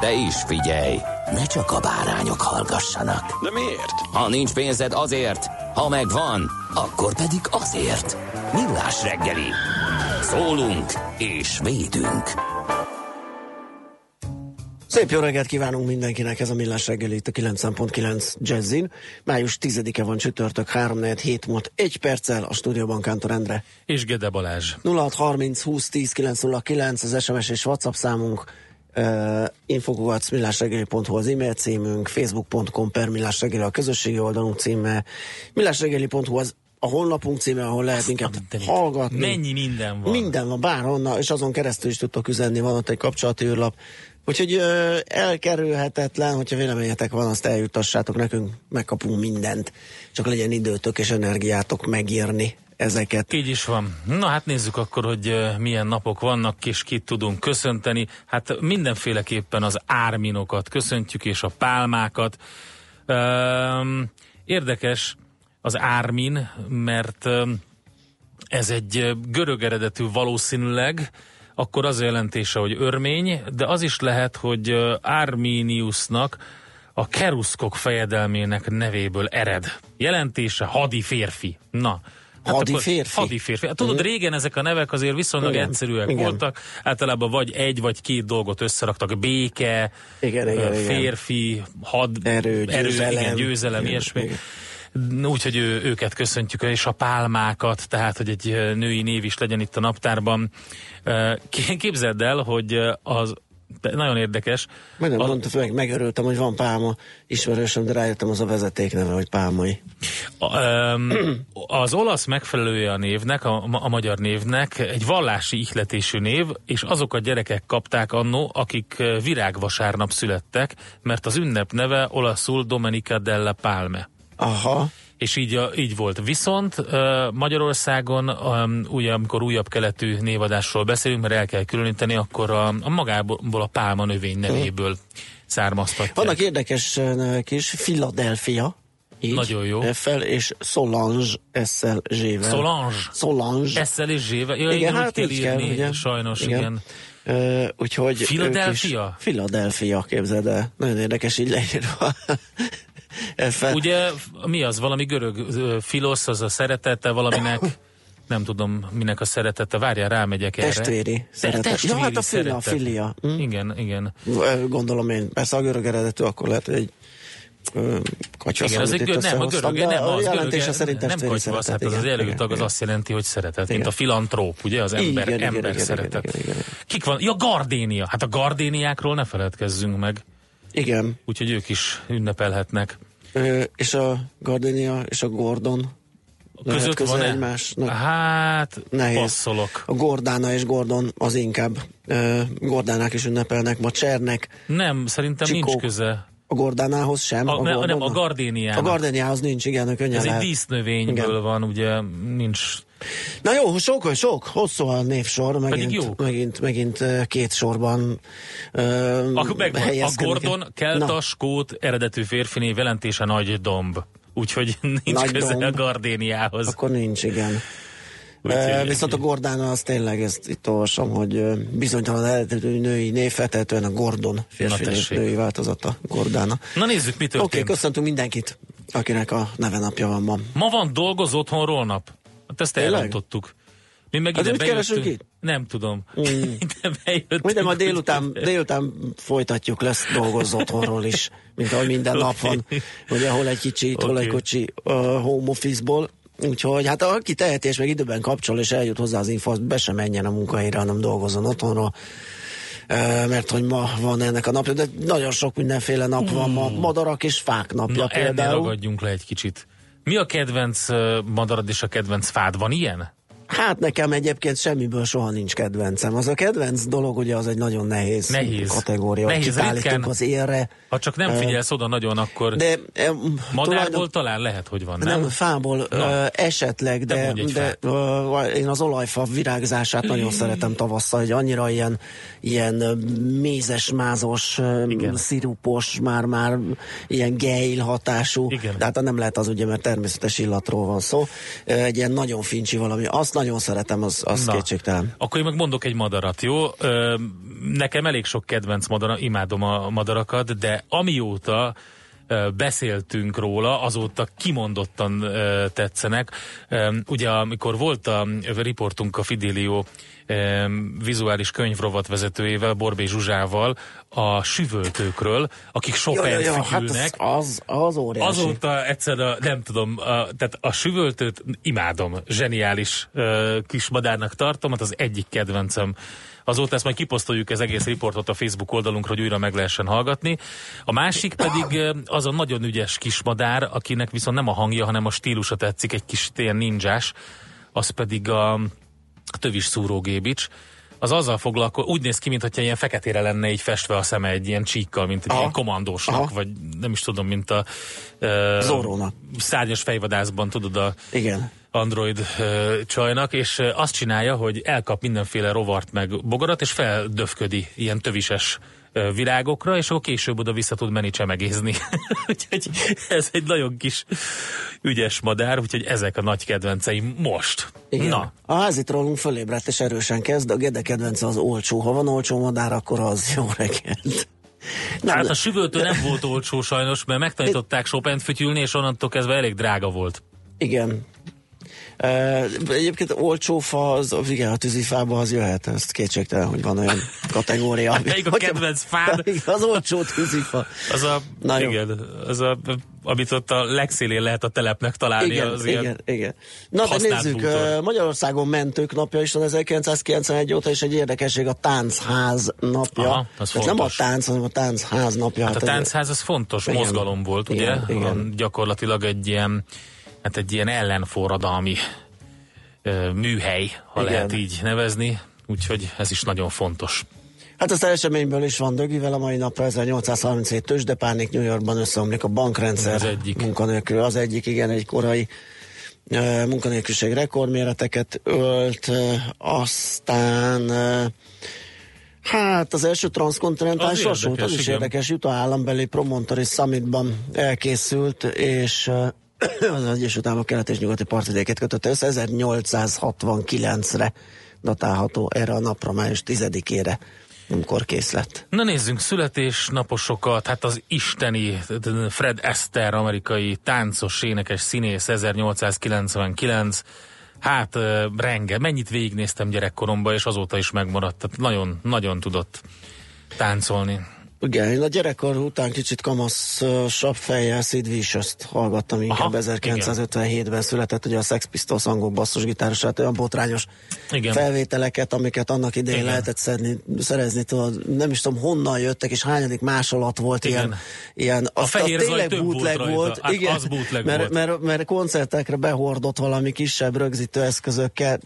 De is figyelj, ne csak a bárányok hallgassanak. De miért? Ha nincs pénzed azért, ha megvan, akkor pedig azért. Millás reggeli. Szólunk és védünk. Szép jó reggelt kívánunk mindenkinek, ez a Millás reggeli itt a 9.9 Jazzin. Május 10-e van csütörtök, 3 7 múlt 1 perccel a stúdióban Kántor Endre. És Gede Balázs. 0630 20 10 909 az SMS és WhatsApp számunk, uh, infokuvac millásreggeli.hu az e-mail címünk, facebook.com per millásreggeli a közösségi oldalunk címe, millásreggeli.hu az a honlapunk címe, ahol lehet minket hallgatni. Mennyi minden van. Minden van, bárhonnan, és azon keresztül is tudtok üzenni, van ott egy kapcsolati űrlap. Úgyhogy ö, elkerülhetetlen, hogyha véleményetek van, azt eljutassátok nekünk, megkapunk mindent. Csak legyen időtök és energiátok megírni ezeket. Így is van. Na hát nézzük akkor, hogy milyen napok vannak, és kit tudunk köszönteni. Hát mindenféleképpen az árminokat köszöntjük, és a pálmákat. Érdekes az ármin, mert ez egy görög eredetű valószínűleg, akkor az a jelentése, hogy örmény, de az is lehet, hogy Arminiusnak a keruszkok fejedelmének nevéből ered. Jelentése hadi férfi. Na, Hát hadi férfi? Hadi férfi. Hát, tudod, régen ezek a nevek azért viszonylag igen, egyszerűek igen. voltak. Általában vagy egy vagy két dolgot összeraktak. Béke, igen, igen, férfi, had, erő, győzelem, erő, igen, győzelem igen, ilyesmi. Igen. Úgyhogy ő, őket köszöntjük, és a pálmákat, tehát, hogy egy női név is legyen itt a naptárban. Képzeld el, hogy az nagyon érdekes. Majdnem a... mondta, meg, megörültem, hogy van pálma ismerősöm, de rájöttem az a vezeték neve, hogy pálmai. A, um, az olasz megfelelője a névnek, a, a magyar névnek egy vallási ihletésű név, és azok a gyerekek kapták annó, akik virágvasárnap születtek, mert az ünnep neve olaszul Domenica della Palme. Aha. És így, így volt. Viszont Magyarországon, ugye, amikor újabb keletű névadásról beszélünk, mert el kell különíteni, akkor a, a magából a pálma növény nevéből származtatják. Vannak érdekes nevek is, Philadelphia, így, Nagyon jó. F-fel, és Solange, S-szel, Z-vel. Solange? Solange. S-szel és Z-vel. Ja, igen, hát kell így kell, ugye? Sajnos, igen. igen. Uh, úgyhogy Philadelphia? Philadelphia, képzeld el. Nagyon érdekes így leírva. Ugye mi az? Valami görög filosz, az a szeretete valaminek nem tudom, minek a szeretete. Várjál, rámegyek erre. Testvéri szeretet. Testvéri ja, hát a filia, a filia. Hm? Igen, igen. Gondolom én. Persze a görög eredetű, akkor lehet, egy kacsa Igen, az egy nem, a görög, nem, az jelentése görög, szerint nem kacsa, hát az az tag az azt jelenti, hogy szeretet, igen. mint a filantróp, ugye, az ember, igen, ember igen, szeretet. Igen, igen, igen. Kik van? Ja, gardénia. Hát a gardéniákról ne feledkezzünk meg. Igen. Úgyhogy ők is ünnepelhetnek. Ö, és a Gardenia és a Gordon között van egymásnak. Hát, nehéz. passzolok. A Gordána és Gordon az inkább. Uh, Gordánák is ünnepelnek, ma Csernek. Nem, szerintem Csikó. nincs köze. A Gordánához sem? A, a ne, nem, a Gardéniához. A Gardéniához nincs, igen, könnyen Ez lehet. egy dísznövényből igen. van, ugye nincs... Na jó, sok, sok, hosszú a névsor, megint, megint, megint két sorban uh, a, meg, a Gordon, kelta, skót, eredetű férfi név jelentése nagy domb. Úgyhogy nincs nagy köze domb. a Gardéniához. Akkor nincs, igen. Uh, viszont a Gordána az tényleg, ezt itt olvasom, hogy bizonytalan eredetű női név, feltehetően a Gordon férfi név, női változata, Gordána. Na nézzük, mi történt. Oké, okay, köszöntünk mindenkit, akinek a neve napja van ma. Ma van dolgoz otthonról nap. Hát ezt elrontottuk. Mi meg hát ide bejöttünk. Itt? Nem tudom. Mm. De bejöttünk, Minden hogy- délután, délután folytatjuk, lesz dolgozz otthonról is, mint ahogy minden nap van, ugye hol egy kicsi, hol Oké. egy kocsi uh, home office-ból. Úgyhogy hát aki teheti, és meg időben kapcsol, és eljut hozzá az info, be sem menjen a munkahelyre, hanem dolgozzon otthonról. Mert hogy ma van ennek a napja, de nagyon sok mindenféle nap van ma, madarak és fák napja Na, például. ragadjunk le egy kicsit. Mi a kedvenc madarad és a kedvenc fád? Van ilyen? Hát nekem egyébként semmiből soha nincs kedvencem. Az a kedvenc dolog, ugye az egy nagyon nehéz, Nehéz. kategória. Nehéz, ritkán. az élre. Ha csak nem figyelsz oda nagyon, akkor De madárból tulajdon- talán lehet, hogy van, nem? nem, fából Na. esetleg, De de, de én az olajfa virágzását nagyon szeretem tavasszal, hogy annyira ilyen, ilyen mézes, mázos, Igen. szirupos, már már ilyen geil hatású. Igen. De hát nem lehet az ugye, mert természetes illatról van szó. Egy ilyen nagyon fincsi valami. Azt nagyon szeretem, az, az Na. kétségtelen. Akkor én meg mondok egy madarat, jó? Ö, nekem elég sok kedvenc madara, imádom a madarakat, de amióta beszéltünk róla, azóta kimondottan tetszenek. Ugye amikor volt a riportunk a Fidelio vizuális könyvrovat vezetőjével, Borbé Zsuzsával, a süvöltőkről, akik Chopin-t hát fütyülnek, az, az, az óriási. Azóta egyszer, a, nem tudom, a, tehát a süvöltőt imádom, zseniális kis madárnak tartom, hát az egyik kedvencem. Azóta ezt majd kiposztoljuk az egész riportot a Facebook oldalunkra, hogy újra meg lehessen hallgatni. A másik pedig az a nagyon ügyes kis madár, akinek viszont nem a hangja, hanem a stílusa tetszik, egy kis ilyen ninjás, az pedig a tövis szúrógébics. Az azzal foglalkozik, úgy néz ki, mintha ilyen feketére lenne így festve a szeme egy ilyen csíkkal, mint egy Aha. ilyen komandósnak, Aha. vagy nem is tudom, mint a uh, szárnyas fejvadászban, tudod, a Igen. Android uh, csajnak, és azt csinálja, hogy elkap mindenféle rovart meg bogarat, és feldöfködi ilyen tövises virágokra, és akkor később oda vissza tud menni csemegézni. úgyhogy ez egy nagyon kis ügyes madár, úgyhogy ezek a nagy kedvenceim most. Igen. Na, A házitrólunk fölébredt és erősen kezd, a Gede kedvence az olcsó. Ha van olcsó madár, akkor az jó reggelt. Nem, hát a süvöltő nem volt olcsó sajnos, mert megtanították Chopin-t fütyülni, és onnantól kezdve elég drága volt. Igen. Egyébként olcsó fa, az, igen, a tűzifába az jöhet, ezt kétségtelen, hogy van olyan kategória. Melyik a kedvenc fád? Az olcsó tűzifa. Az a, Na jó. igen, az a, amit ott a legszélén lehet a telepnek találni. Igen, az igen, ilyen, igen. Na de nézzük, uh, Magyarországon mentők napja is van 1991 óta, és egy érdekesség a táncház napja. Aha, az Tehát nem a tánc, hanem a táncház napja. Hát a ez- táncház az fontos Igen. mozgalom volt, ugye? Igen, igen. A, gyakorlatilag egy ilyen, hát egy ilyen ellenforradalmi ö, műhely, ha Igen. lehet így nevezni. Úgyhogy ez is nagyon fontos. Hát az eseményből is van dögivel a mai napra, 1837 tőzsdepánik New Yorkban összeomlik a bankrendszer. Az egyik. Munkanélkül, az egyik, igen, egy korai uh, munkanélküliség rekordméreteket ölt, uh, aztán uh, Hát az első transzkontinentális vasút, az is igen. érdekes, Utah állambeli Promontory Summitban elkészült, és az Egyesült Államok kelet és nyugati partvidékét kötötte össze, 1869-re datálható erre a napra, május 10-ére, amikor kész lett. Na nézzünk születésnaposokat, hát az isteni Fred Astaire, amerikai táncos, énekes színész 1899, hát renge, mennyit végignéztem gyerekkoromban, és azóta is megmaradt, tehát nagyon, nagyon tudott táncolni. Igen, én a gyerekkor után kicsit kamaszabb fejjel Sid Vicious-t hallgattam inkább Aha, 1957-ben született, ugye a Sex Pistols angol basszusgitárosát, olyan botrányos Igen. felvételeket, amiket annak idején Igen. lehetett szedni, szerezni, tudod, nem is tudom honnan jöttek, és hányadik másolat volt Igen. ilyen, ilyen az, fehér az tényleg volt bootleg rajta. volt, Hát igen, az bootleg mert, volt. Mert, mert, koncertekre behordott valami kisebb rögzítő eszközökkel.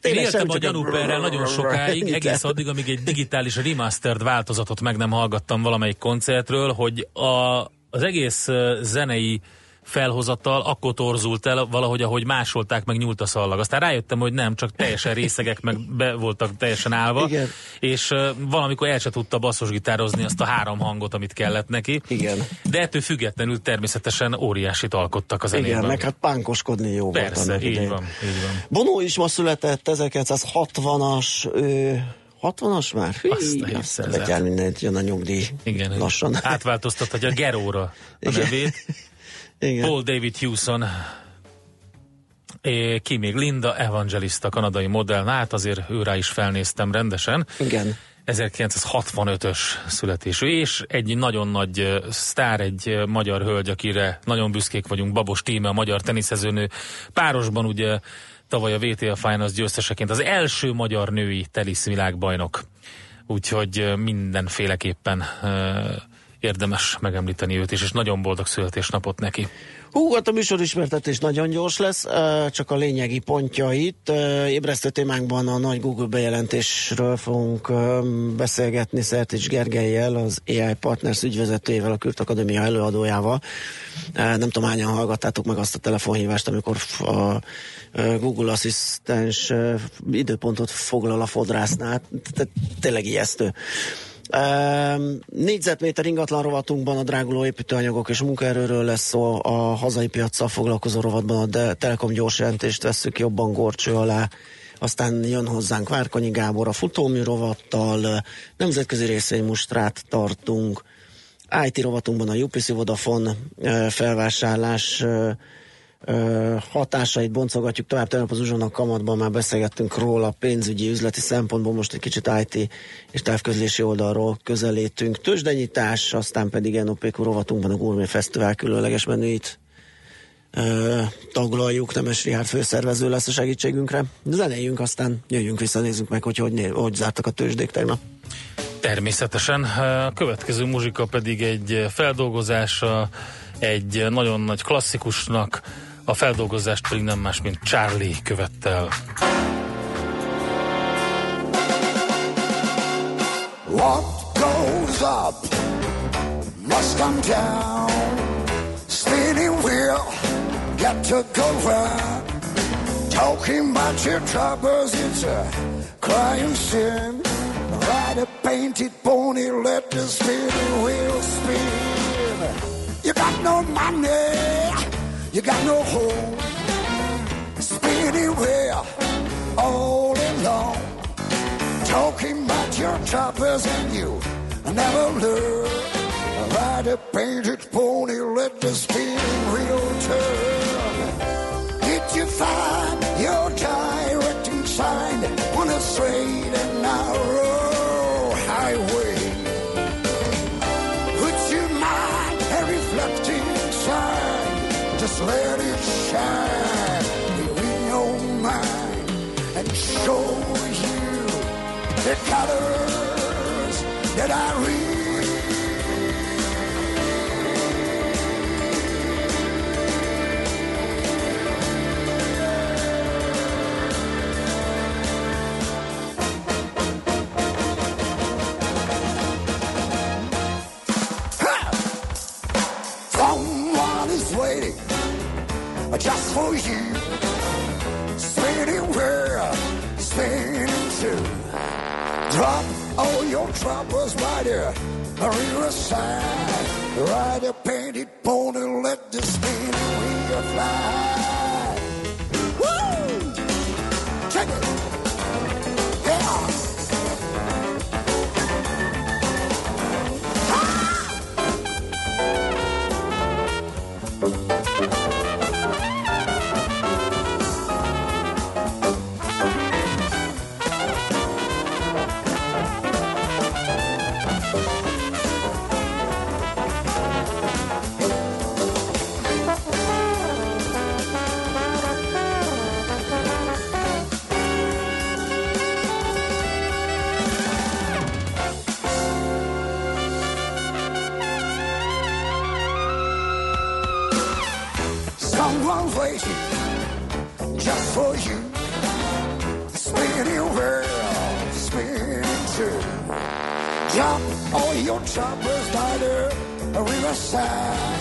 Én éltem a gyanúperrel nagyon sokáig, egész addig, amíg egy digitális remastered változatot meg nem hallgattam valamelyik koncertről, hogy a, az egész zenei felhozattal akkor torzult el valahogy, ahogy másolták, meg nyúlt a szallag. Aztán rájöttem, hogy nem, csak teljesen részegek, meg be voltak teljesen állva, Igen. és uh, valamikor el se tudta basszusgitározni azt a három hangot, amit kellett neki. Igen. De ettől függetlenül természetesen óriásit alkottak a zenében. Igen, meg hát pánkoskodni jó volt Persze, így idején. van, így van. Bono is ma született, 1960-as, ő, 60-as már? Hű, Azt a betyár mindent, jön a nyugdíj. Igen, Lassan. átváltoztathatja Geróra a nevét. Igen. Paul David Hewson É, ki még Linda Evangelista, kanadai modell, Na, hát azért őrá is felnéztem rendesen. Igen. 1965-ös születésű, és egy nagyon nagy sztár, egy magyar hölgy, akire nagyon büszkék vagyunk, Babos Tíme, a magyar teniszezőnő. Párosban ugye tavaly a WTA Finals győzteseként az első magyar női teniszvilágbajnok. Úgyhogy ö, mindenféleképpen érdemes megemlíteni őt is, és nagyon boldog születésnapot neki. Hú, hát a műsorismertetés nagyon gyors lesz, csak a lényegi pontjait. Ébresztő témánkban a nagy Google bejelentésről fogunk beszélgetni Szertics Gergelyel, az AI Partners ügyvezetőjével, a Kürt Akadémia előadójával. Nem tudom, hányan hallgattátok meg azt a telefonhívást, amikor a Google asszisztens időpontot foglal a fodrásznál. Tényleg ijesztő. Um, négyzetméter ingatlan rovatunkban a dráguló építőanyagok és munkaerőről lesz szó, a hazai piacsal foglalkozó rovatban de- Telekom gyors jelentést vesszük jobban gorcső alá, aztán jön hozzánk Várkonyi Gábor a futómű rovattal, nemzetközi részvénymustrát tartunk, IT rovatunkban a UPC Vodafone ö, felvásárlás ö, hatásait boncolgatjuk tovább. Tegnap az uzsonnak kamatban már beszélgettünk róla pénzügyi, üzleti szempontból, most egy kicsit IT és távközlési oldalról közelítünk. Tőzsdenyítás, aztán pedig NOPQ rovatunkban a Gourmet Fesztivál különleges menüit ö, taglaljuk, Nemes Rihárd főszervező lesz a segítségünkre. Zenéljünk, aztán jöjjünk vissza, nézzük meg, hogy hogy, hogy zártak a tőzsdék tegnap. Természetesen. A következő muzsika pedig egy feldolgozása egy nagyon nagy klasszikusnak, a feldolgozást pedig nem más, mint Charlie követte. What goes up must come down. Spinning wheel, got to go round. Talking about your troubles, it's a crying sin. Ride a painted pony, let the spinning wheel spin. You got no money, you got no home. Spinning wheel, all alone talking about your choppers and you never learn. Ride a painted pony, let the spinning wheel turn. Did you find your directing sign on a straight the colors that I read. Is waiting just for you. Spinning world, spinning too. Drop all your troubles by the riverside. Ride a painted pony, let the spinning wheel fly. Your choppers by the riverside.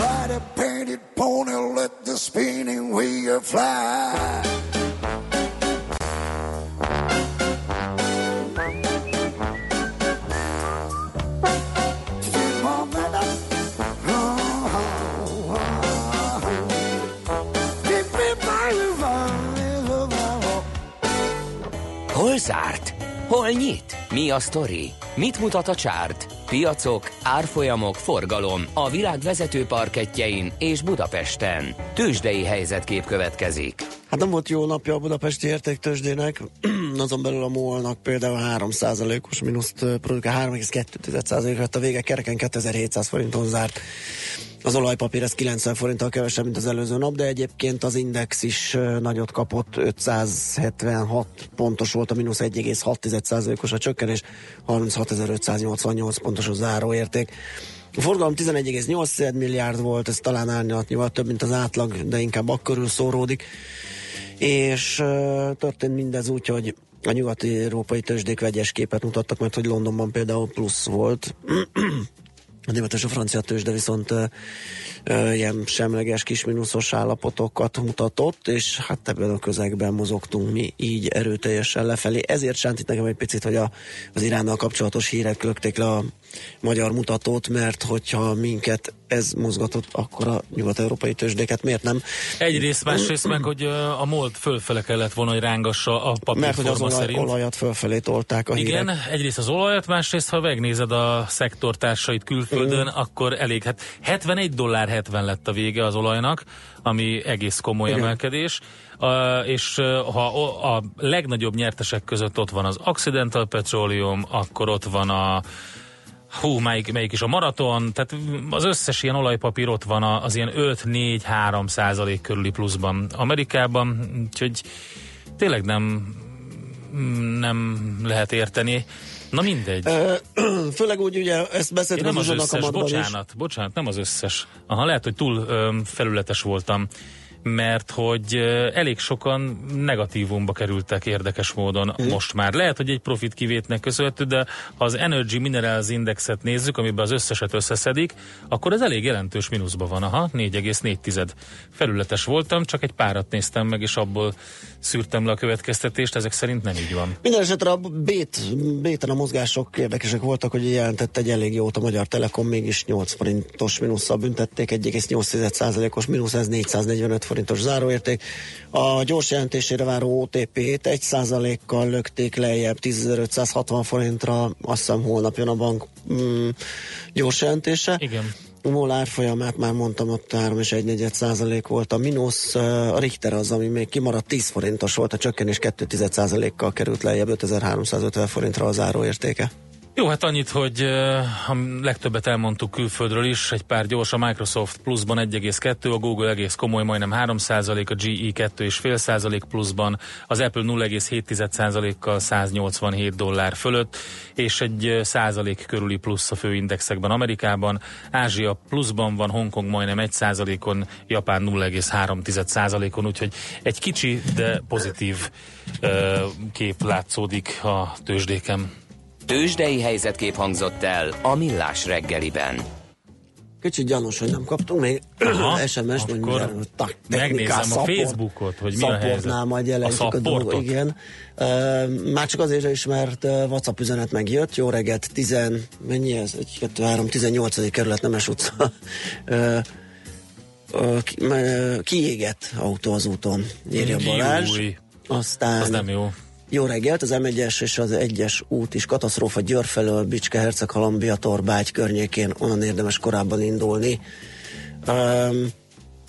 Ride a painted pony, let the spinning wheel fly. Zárt? Hol nyit? Mi a sztori? Mit mutat a csárt? Piacok, árfolyamok, forgalom a világ vezető parketjein és Budapesten. Tősdei helyzetkép következik. Hát nem volt jó napja a budapesti értéktősdének, azon belül a molnak például 3%-os mínuszt produkál, 3,2% lett a vége, kereken 2700 forinton zárt. Az olajpapír ez 90 forinttal kevesebb, mint az előző nap, de egyébként az index is nagyot kapott, 576 pontos volt a mínusz 1,6%-os a csökkenés, 36.588 pontos a záróérték. A forgalom 11,8 milliárd volt, ez talán árnyalatnyival több, mint az átlag, de inkább akkor szóródik. És történt mindez úgy, hogy a nyugati európai tőzsdék vegyes képet mutattak, mert hogy Londonban például plusz volt. A német és a francia tőzsde viszont uh, uh, ilyen semleges kis mínuszos állapotokat mutatott, és hát ebben a közegben mozogtunk mi így erőteljesen lefelé. Ezért sántít nekem egy picit, hogy a, az Iránnal kapcsolatos hírek lökték le a magyar mutatót, mert hogyha minket ez mozgatott, akkor a nyugat-európai tőzsdéket miért nem? Egyrészt, másrészt meg, hogy a MOLT fölfele kellett volna, hogy rángassa a papírforma Mert hogy az olaj, szerint. olajat fölfelé tolták a Igen, hírek. egyrészt az olajat, másrészt, ha megnézed a szektortársait külföldön, mm. akkor elég, hát 71 dollár 70 lett a vége az olajnak, ami egész komoly Igen. emelkedés. Uh, és ha a legnagyobb nyertesek között ott van az Occidental Petroleum, akkor ott van a hú, melyik, melyik is a maraton, tehát az összes ilyen olajpapír ott van a- az ilyen 5-4-3 százalék körüli pluszban Amerikában, úgyhogy tényleg nem, nem lehet érteni. Na mindegy. Főleg úgy, ugye, ezt nem az az összes, kamatban is. bocsánat, bocsánat, nem az összes. Aha, lehet, hogy túl felületes voltam, mert hogy elég sokan negatívumba kerültek érdekes módon mm. most már. Lehet, hogy egy profit kivétnek köszönhető, de ha az Energy Minerals Indexet nézzük, amiben az összeset összeszedik, akkor ez elég jelentős mínuszban van. Aha, 4,4 felületes voltam, csak egy párat néztem meg, és abból szűrtem le a következtetést, ezek szerint nem így van. Minden esetre a bét, béten a mozgások érdekesek voltak, hogy jelentett egy elég jót a Magyar Telekom, mégis 8 forintos mínusszal büntették, 1,8%-os mínusz, ez 445 forintos záróérték. A gyors jelentésére váró OTP-t 1%-kal lökték lejjebb 10.560 forintra, azt hiszem holnap jön a bank mm, gyors jelentése. Igen. MOL árfolyamát már mondtam, ott 3,1 százalék volt a mínusz. A Richter az, ami még kimaradt 10 forintos volt, a csökkenés 2 százalékkal került lejjebb 5350 forintra a záróértéke. Jó, hát annyit, hogy a legtöbbet elmondtuk külföldről is, egy pár gyors, a Microsoft pluszban 1,2, a Google egész komoly, majdnem 3 a GE 2,5 pluszban, az Apple 0,7 kal 187 dollár fölött, és egy százalék körüli plusz a főindexekben Amerikában, Ázsia pluszban van, Hongkong majdnem 1 százalékon, Japán 0,3 százalékon, úgyhogy egy kicsi, de pozitív kép látszódik a tőzsdéken. Tősdei helyzetkép hangzott el a Millás reggeliben. Kicsit gyanús, hogy nem kaptunk még SMS-t, hogy megnézem technikás a Facebookot, hogy mi a helyzet. majd jelentik A a, dolgok. supportot? Igen. Uh, már csak azért is, mert uh, WhatsApp üzenet megjött. Jó reggelt, 10, mennyi ez? 1, 2, 3, 18. kerület, Nemes utca. Uh, uh, ki- uh, kiégett autó az úton, írja Balázs. Aztán az nem jó. Jó reggelt, az M1-es és az 1-es út is katasztrófa Győr felől, Bicske, Herceghalom, Torbágy környékén, onnan érdemes korábban indulni. Um,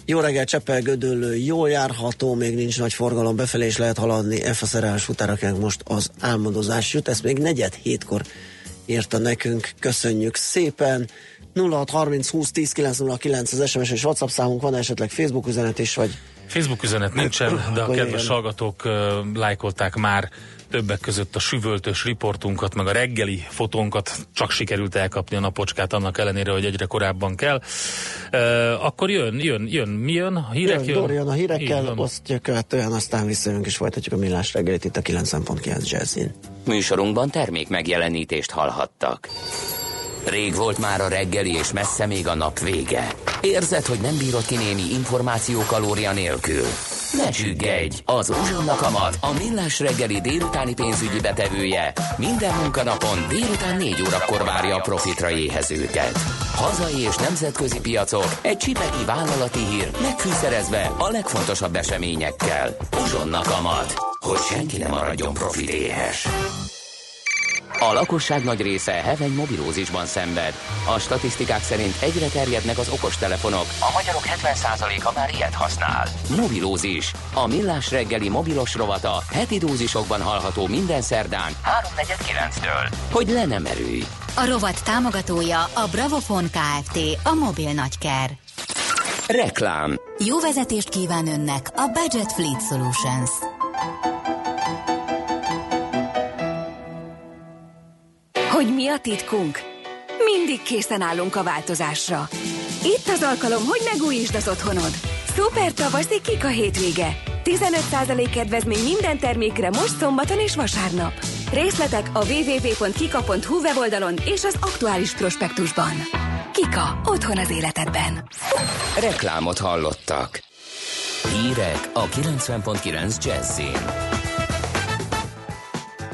jó reggelt, Csepel, Gödöllő, jól járható, még nincs nagy forgalom, befelé is lehet haladni, F a szerelmes futára most az álmodozás jut, ezt még negyed hétkor írta nekünk, köszönjük szépen. 0630 20 10 909 az SMS és WhatsApp számunk, van esetleg Facebook üzenet is, vagy Facebook üzenet nincsen, de a kedves hallgatók uh, lájkolták már többek között a süvöltös riportunkat, meg a reggeli fotónkat csak sikerült elkapni a napocskát, annak ellenére, hogy egyre korábban kell. Uh, akkor jön, jön, jön, mi jön? A hírek Jön, jön a Így hírekkel, van. osztja követően, aztán visszajönk és folytatjuk a millás reggelit itt a 90.9 Jazzin. Műsorunkban termék megjelenítést hallhattak. Rég volt már a reggeli, és messze még a nap vége. Érzed, hogy nem bírod ki némi információ kalória nélkül? Ne csüggedj! Az Uzsonna Kamat, a millás reggeli délutáni pénzügyi betevője minden munkanapon délután 4 órakor várja a profitra éhezőket. Hazai és nemzetközi piacok, egy csipeki vállalati hír, megfűszerezve a legfontosabb eseményekkel. Uzsonna Kamat, hogy senki ne maradjon profit éhes. A lakosság nagy része heveny mobilózisban szenved. A statisztikák szerint egyre terjednek az okostelefonok. A magyarok 70%-a már ilyet használ. Mobilózis. A millás reggeli mobilos rovata heti dózisokban hallható minden szerdán 3.49-től. Hogy le nem erőj. A rovat támogatója a Bravofon Kft. A mobil nagyker. Reklám. Jó vezetést kíván önnek a Budget Fleet Solutions. Hogy mi a titkunk? Mindig készen állunk a változásra. Itt az alkalom, hogy megújítsd az otthonod. Szuper tavaszi Kika hétvége. 15% kedvezmény minden termékre most szombaton és vasárnap. Részletek a www.kika.hu weboldalon és az aktuális prospektusban. Kika, otthon az életedben. Reklámot hallottak. Hírek a 90.9 Jazzin.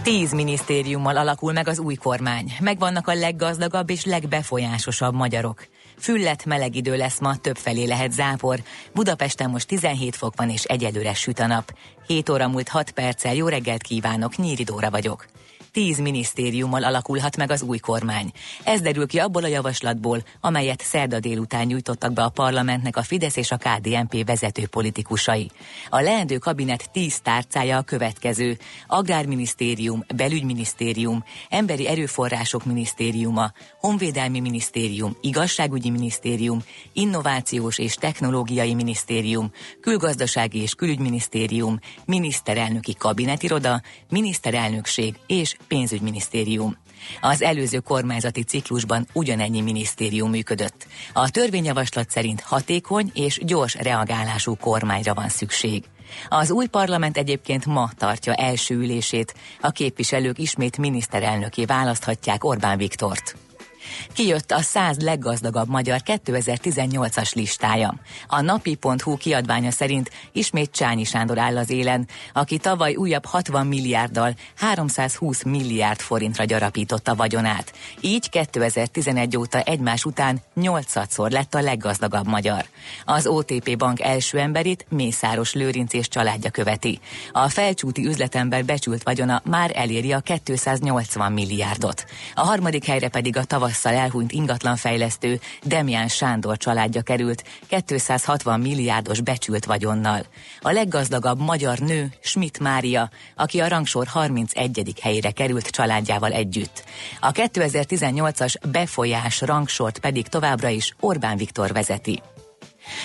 Tíz minisztériummal alakul meg az új kormány. Megvannak a leggazdagabb és legbefolyásosabb magyarok. Füllet meleg idő lesz ma, többfelé lehet zápor. Budapesten most 17 fok van és egyelőre süt a nap. 7 óra múlt 6 perccel jó reggelt kívánok, Nyíri Dóra vagyok tíz minisztériummal alakulhat meg az új kormány. Ez derül ki abból a javaslatból, amelyet szerda délután nyújtottak be a parlamentnek a Fidesz és a KDNP vezető politikusai. A leendő kabinet tíz tárcája a következő. Agrárminisztérium, Belügyminisztérium, Emberi Erőforrások Minisztériuma, Honvédelmi Minisztérium, Igazságügyi Minisztérium, Innovációs és Technológiai Minisztérium, Külgazdasági és Külügyminisztérium, Miniszterelnöki Kabinetiroda, Miniszterelnökség és pénzügyminisztérium. Az előző kormányzati ciklusban ugyanennyi minisztérium működött. A törvényjavaslat szerint hatékony és gyors reagálású kormányra van szükség. Az új parlament egyébként ma tartja első ülését. A képviselők ismét miniszterelnöké választhatják Orbán Viktort. Kijött a 100 leggazdagabb magyar 2018-as listája. A napi.hu kiadványa szerint ismét Csányi Sándor áll az élen, aki tavaly újabb 60 milliárddal 320 milliárd forintra gyarapította vagyonát. Így 2011 óta egymás után 8-szor lett a leggazdagabb magyar. Az OTP bank első emberét Mészáros Lőrinc és családja követi. A felcsúti üzletember becsült vagyona már eléri a 280 milliárdot. A harmadik helyre pedig a tavasz tavasszal elhunyt ingatlanfejlesztő Demián Sándor családja került 260 milliárdos becsült vagyonnal. A leggazdagabb magyar nő Schmidt Mária, aki a rangsor 31. helyére került családjával együtt. A 2018-as befolyás rangsort pedig továbbra is Orbán Viktor vezeti.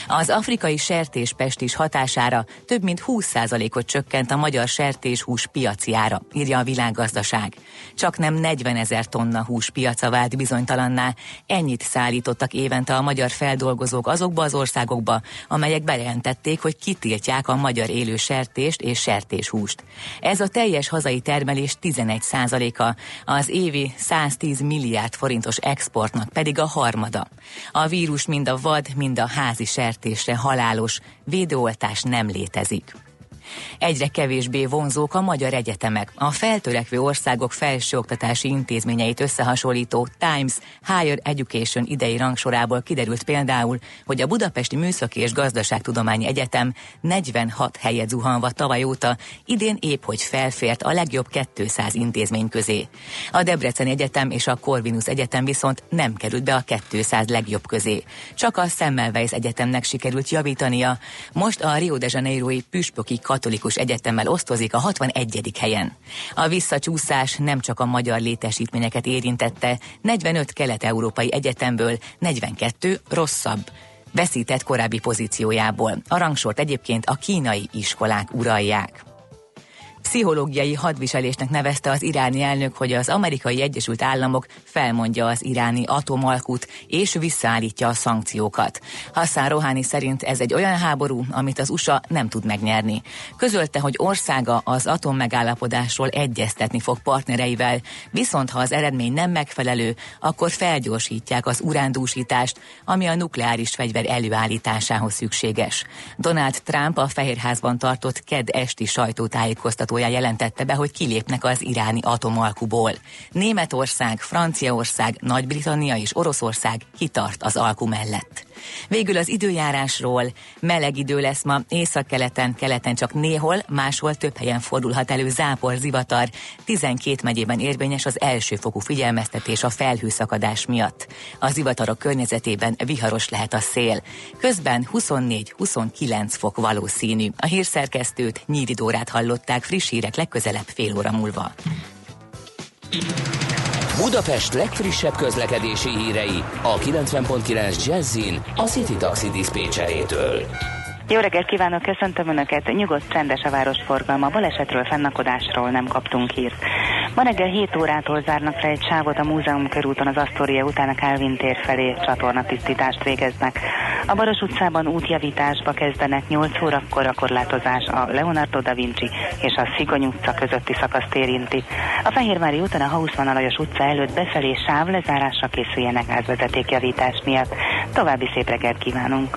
Az afrikai sertéspestis hatására több mint 20%-ot csökkent a magyar sertéshús piaci ára, írja a világgazdaság. Csak nem 40 ezer tonna hús piaca vált bizonytalanná, ennyit szállítottak évente a magyar feldolgozók azokba az országokba, amelyek bejelentették, hogy kitiltják a magyar élő sertést és sertéshúst. Ez a teljes hazai termelés 11%-a, az évi 110 milliárd forintos exportnak pedig a harmada. A vírus mind a vad, mind a házi sertésre halálos, védőoltás nem létezik. Egyre kevésbé vonzók a magyar egyetemek. A feltörekvő országok felsőoktatási intézményeit összehasonlító Times Higher Education idei rangsorából kiderült például, hogy a Budapesti Műszaki és Gazdaságtudományi Egyetem 46 helyet zuhanva tavaly óta idén épp hogy felfért a legjobb 200 intézmény közé. A Debreceni Egyetem és a Corvinus Egyetem viszont nem került be a 200 legjobb közé. Csak a Semmelweis Egyetemnek sikerült javítania. Most a Rio de Janeiroi Püspöki Katolikus Egyetemmel osztozik a 61. helyen. A visszacsúszás nem csak a magyar létesítményeket érintette, 45 kelet-európai egyetemből 42 rosszabb veszített korábbi pozíciójából. A rangsort egyébként a kínai iskolák uralják. Pszichológiai hadviselésnek nevezte az iráni elnök, hogy az amerikai Egyesült Államok felmondja az iráni atomalkut és visszaállítja a szankciókat. Hassan Rohani szerint ez egy olyan háború, amit az USA nem tud megnyerni. Közölte, hogy országa az atommegállapodásról egyeztetni fog partnereivel, viszont ha az eredmény nem megfelelő, akkor felgyorsítják az urándúsítást, ami a nukleáris fegyver előállításához szükséges. Donald Trump a Fehérházban tartott ked esti sajtótájékoztató sajtója jelentette be, hogy kilépnek az iráni atomalkuból. Németország, Franciaország, Nagy-Britannia és Oroszország kitart az alku mellett. Végül az időjárásról meleg idő lesz ma, északkeleten, keleten csak néhol, máshol több helyen fordulhat elő zápor, zivatar. 12 megyében érvényes az elsőfokú figyelmeztetés a felhőszakadás miatt. A zivatarok környezetében viharos lehet a szél. Közben 24-29 fok valószínű. A hírszerkesztőt Nyíri Dórát hallották friss hírek legközelebb fél óra múlva. Budapest legfrissebb közlekedési hírei a 90.9 Jazzin a City Taxi Dispécsejétől. Jó reggelt kívánok, köszöntöm Önöket. Nyugodt, csendes a város forgalma. Balesetről, fennakadásról nem kaptunk hírt. Ma reggel 7 órától zárnak le egy sávot a múzeum körúton az Asztória után a Kálvin tér felé csatornatisztítást végeznek. A Baros utcában útjavításba kezdenek 8 órakor a korlátozás a Leonardo da Vinci és a Szigony utca közötti szakaszt érinti. A Fehérvári úton a Hausmann Alajos utca előtt befelé sáv lezárásra készüljenek átvezetékjavítás miatt. További szép reggelt kívánunk!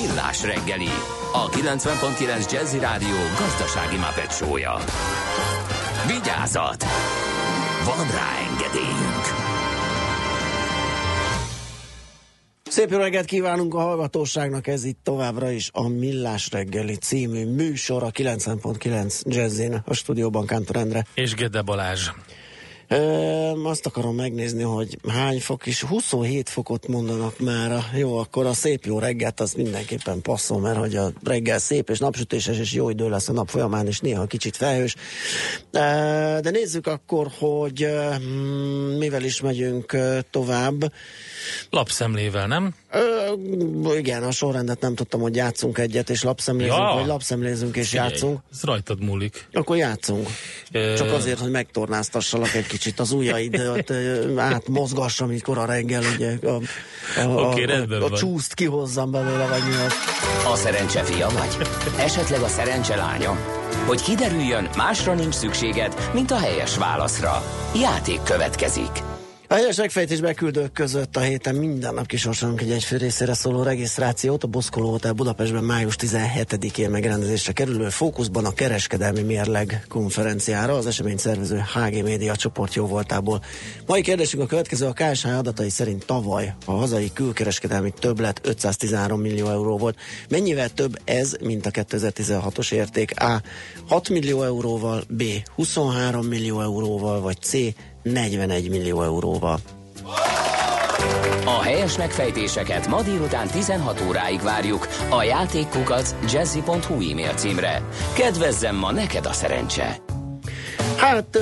Millás reggeli, a 90.9 Jazzy Rádió gazdasági mapetsója. Vigyázat! Van rá engedélyünk! Szép jó reggelt kívánunk a hallgatóságnak, ez itt továbbra is a Millás reggeli című műsor a 90.9 Jazzin, a stúdióban Kántor Endre. És Gede Balázs. Ö, azt akarom megnézni, hogy hány fok is, 27 fokot mondanak már. Jó, akkor a szép jó reggelt az mindenképpen passzol, mert hogy a reggel szép és napsütéses és jó idő lesz a nap folyamán, és néha kicsit felhős. Ö, de nézzük akkor, hogy mivel is megyünk tovább. Lapszemlével, nem? Ö, igen, a sorrendet nem tudtam, hogy játszunk egyet, és lapszemlézünk, Ja. vagy lapszemlézünk és Figyelj, játszunk. Ez rajtad múlik. Akkor játszunk. Ö, Csak azért, hogy megtornáztassalak egy kicsit az ujjaidat, átmozgassam így kora reggel, ugye a, a, a, rendben a, a van. csúszt kihozzam belőle, vagy mi az. A szerencse fia vagy? Esetleg a szerencse lánya? Hogy kiderüljön, másra nincs szükséged, mint a helyes válaszra. Játék következik. A helyes megfejtés beküldők között a héten minden nap kisorsolunk egy egyfő részére szóló regisztrációt. A Boszkoló Hotel Budapestben május 17-én megrendezésre kerülő fókuszban a kereskedelmi mérleg konferenciára az esemény szervező HG Média csoport jó voltából. Mai kérdésünk a következő, a KSH adatai szerint tavaly a hazai külkereskedelmi többlet 513 millió euró volt. Mennyivel több ez, mint a 2016-os érték? A. 6 millió euróval, B. 23 millió euróval, vagy C. 41 millió euróval. A helyes megfejtéseket ma délután 16 óráig várjuk a játékkukac jazzy.hu e-mail címre. Kedvezzem ma neked a szerencse! Hát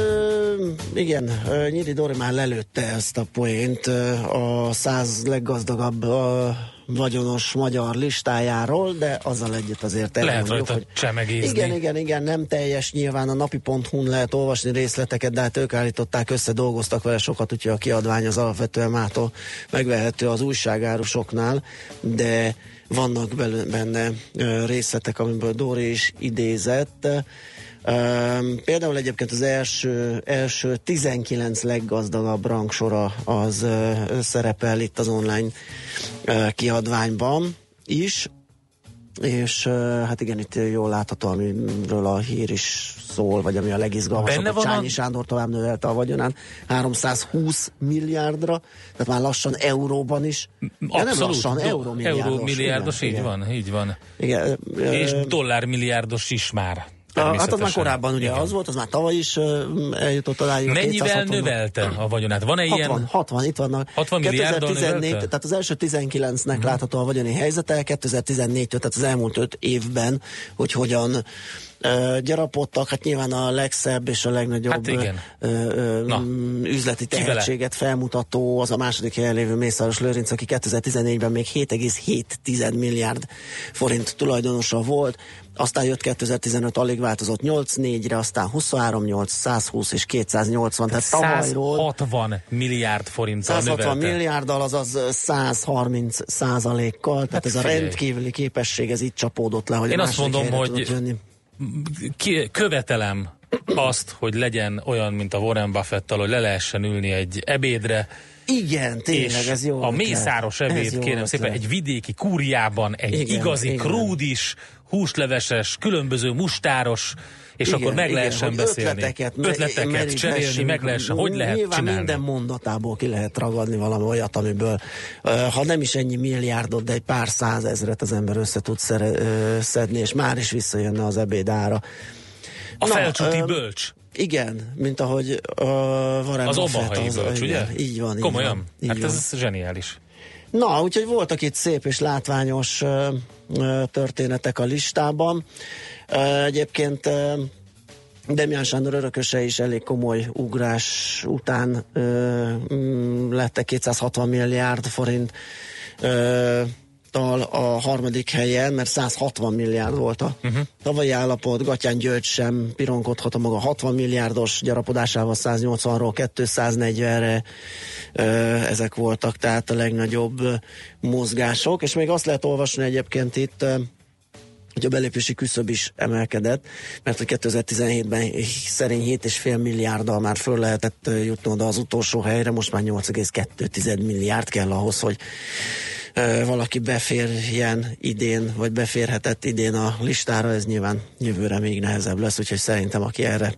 igen, Nyíri Dori már lelőtte ezt a poént a száz leggazdagabb vagyonos magyar listájáról, de azzal egyet azért Lehet rajta csemegézni. igen, igen, igen, nem teljes, nyilván a napi.hu-n lehet olvasni részleteket, de hát ők állították össze, dolgoztak vele sokat, úgyhogy a kiadvány az alapvetően mától megvehető az újságárusoknál, de vannak benne részletek, amiből Dóri is idézett. Um, például egyébként az első, első 19 leggazdagabb rangsora az uh, szerepel itt az online uh, kiadványban is, és hát igen, itt jól látható, amiről a hír is szól, vagy ami a legizgalmasabb, Benne van a- Csányi Sándor tovább növelte a vagyonán 320 milliárdra, tehát már lassan euróban is. Ja, nem lassan, eurómilliárdos. Eurómilliárdos, igen, így igen. van, így van. Igen, És dollármilliárdos is már. Hát az már korábban ugye Igen. az volt, az már tavaly is eljutott odáig. a Mennyivel 260 növelte a vagyonát? Van-e 60, ilyen? 60, itt vannak. 60 milliárddal 2014, növelte? tehát az első 19-nek látható a vagyoni helyzete, 2014 tehát az elmúlt 5 évben, hogy hogyan gyarapodtak, hát nyilván a legszebb és a legnagyobb Hát igen. ö, ö, Na. m, üzleti tehetséget felmutató az a második helyen lévő Mészáros Lőrinc, aki 2014-ben még 7,7 milliárd forint tulajdonosa volt, aztán jött 2015, alig változott 8-4-re, aztán 23, 8, 120 és 280, tehát tavalyról 160 milliárd forinttal 160 növelte. milliárddal, azaz 130 százalékkal, tehát ez a figyelj. rendkívüli képesség, ez így csapódott le, hogy Én a azt mondom, hogy- jönni. Követelem azt, hogy legyen olyan, mint a Warren buffett hogy le lehessen ülni egy ebédre, Igen, tényleg, és ez jó a ötlet. mészáros ebéd, kérem ötlet. szépen, egy vidéki kúriában, egy Igen, igazi igen. krúdis, húsleveses, különböző mustáros, és Igen, akkor meg igen, lehessen beszélni. Ötleteket, me- ötleteket cserélni, meg lehessen, hogy lehet Nyilván csinálni. minden mondatából ki lehet ragadni valami olyat, amiből ha nem is ennyi milliárdot, de egy pár százezret az ember össze tud szedni, és már is visszajönne az ebédára. A Na, felcsúti öm, bölcs. Igen, mint ahogy uh, Warren Az Obahai bölcs, ugye? Így van, így Komolyan? van. Így hát van. ez zseniális. Na, úgyhogy voltak itt szép és látványos ö, ö, történetek a listában. Egyébként Demián Sándor örököse is elég komoly ugrás után ö, mm, lettek 260 milliárd forint ö, a harmadik helyen, mert 160 milliárd volt a uh-huh. tavalyi állapot, Gatyán György sem pironkodhat a maga 60 milliárdos gyarapodásával 180-ról 240-re, ezek voltak tehát a legnagyobb mozgások, és még azt lehet olvasni egyébként itt, hogy a belépési küszöb is emelkedett, mert hogy 2017-ben szerény 7,5 milliárddal már föl lehetett jutni oda az utolsó helyre, most már 8,2 milliárd kell ahhoz, hogy valaki beférjen idén, vagy beférhetett idén a listára, ez nyilván jövőre még nehezebb lesz, úgyhogy szerintem aki erre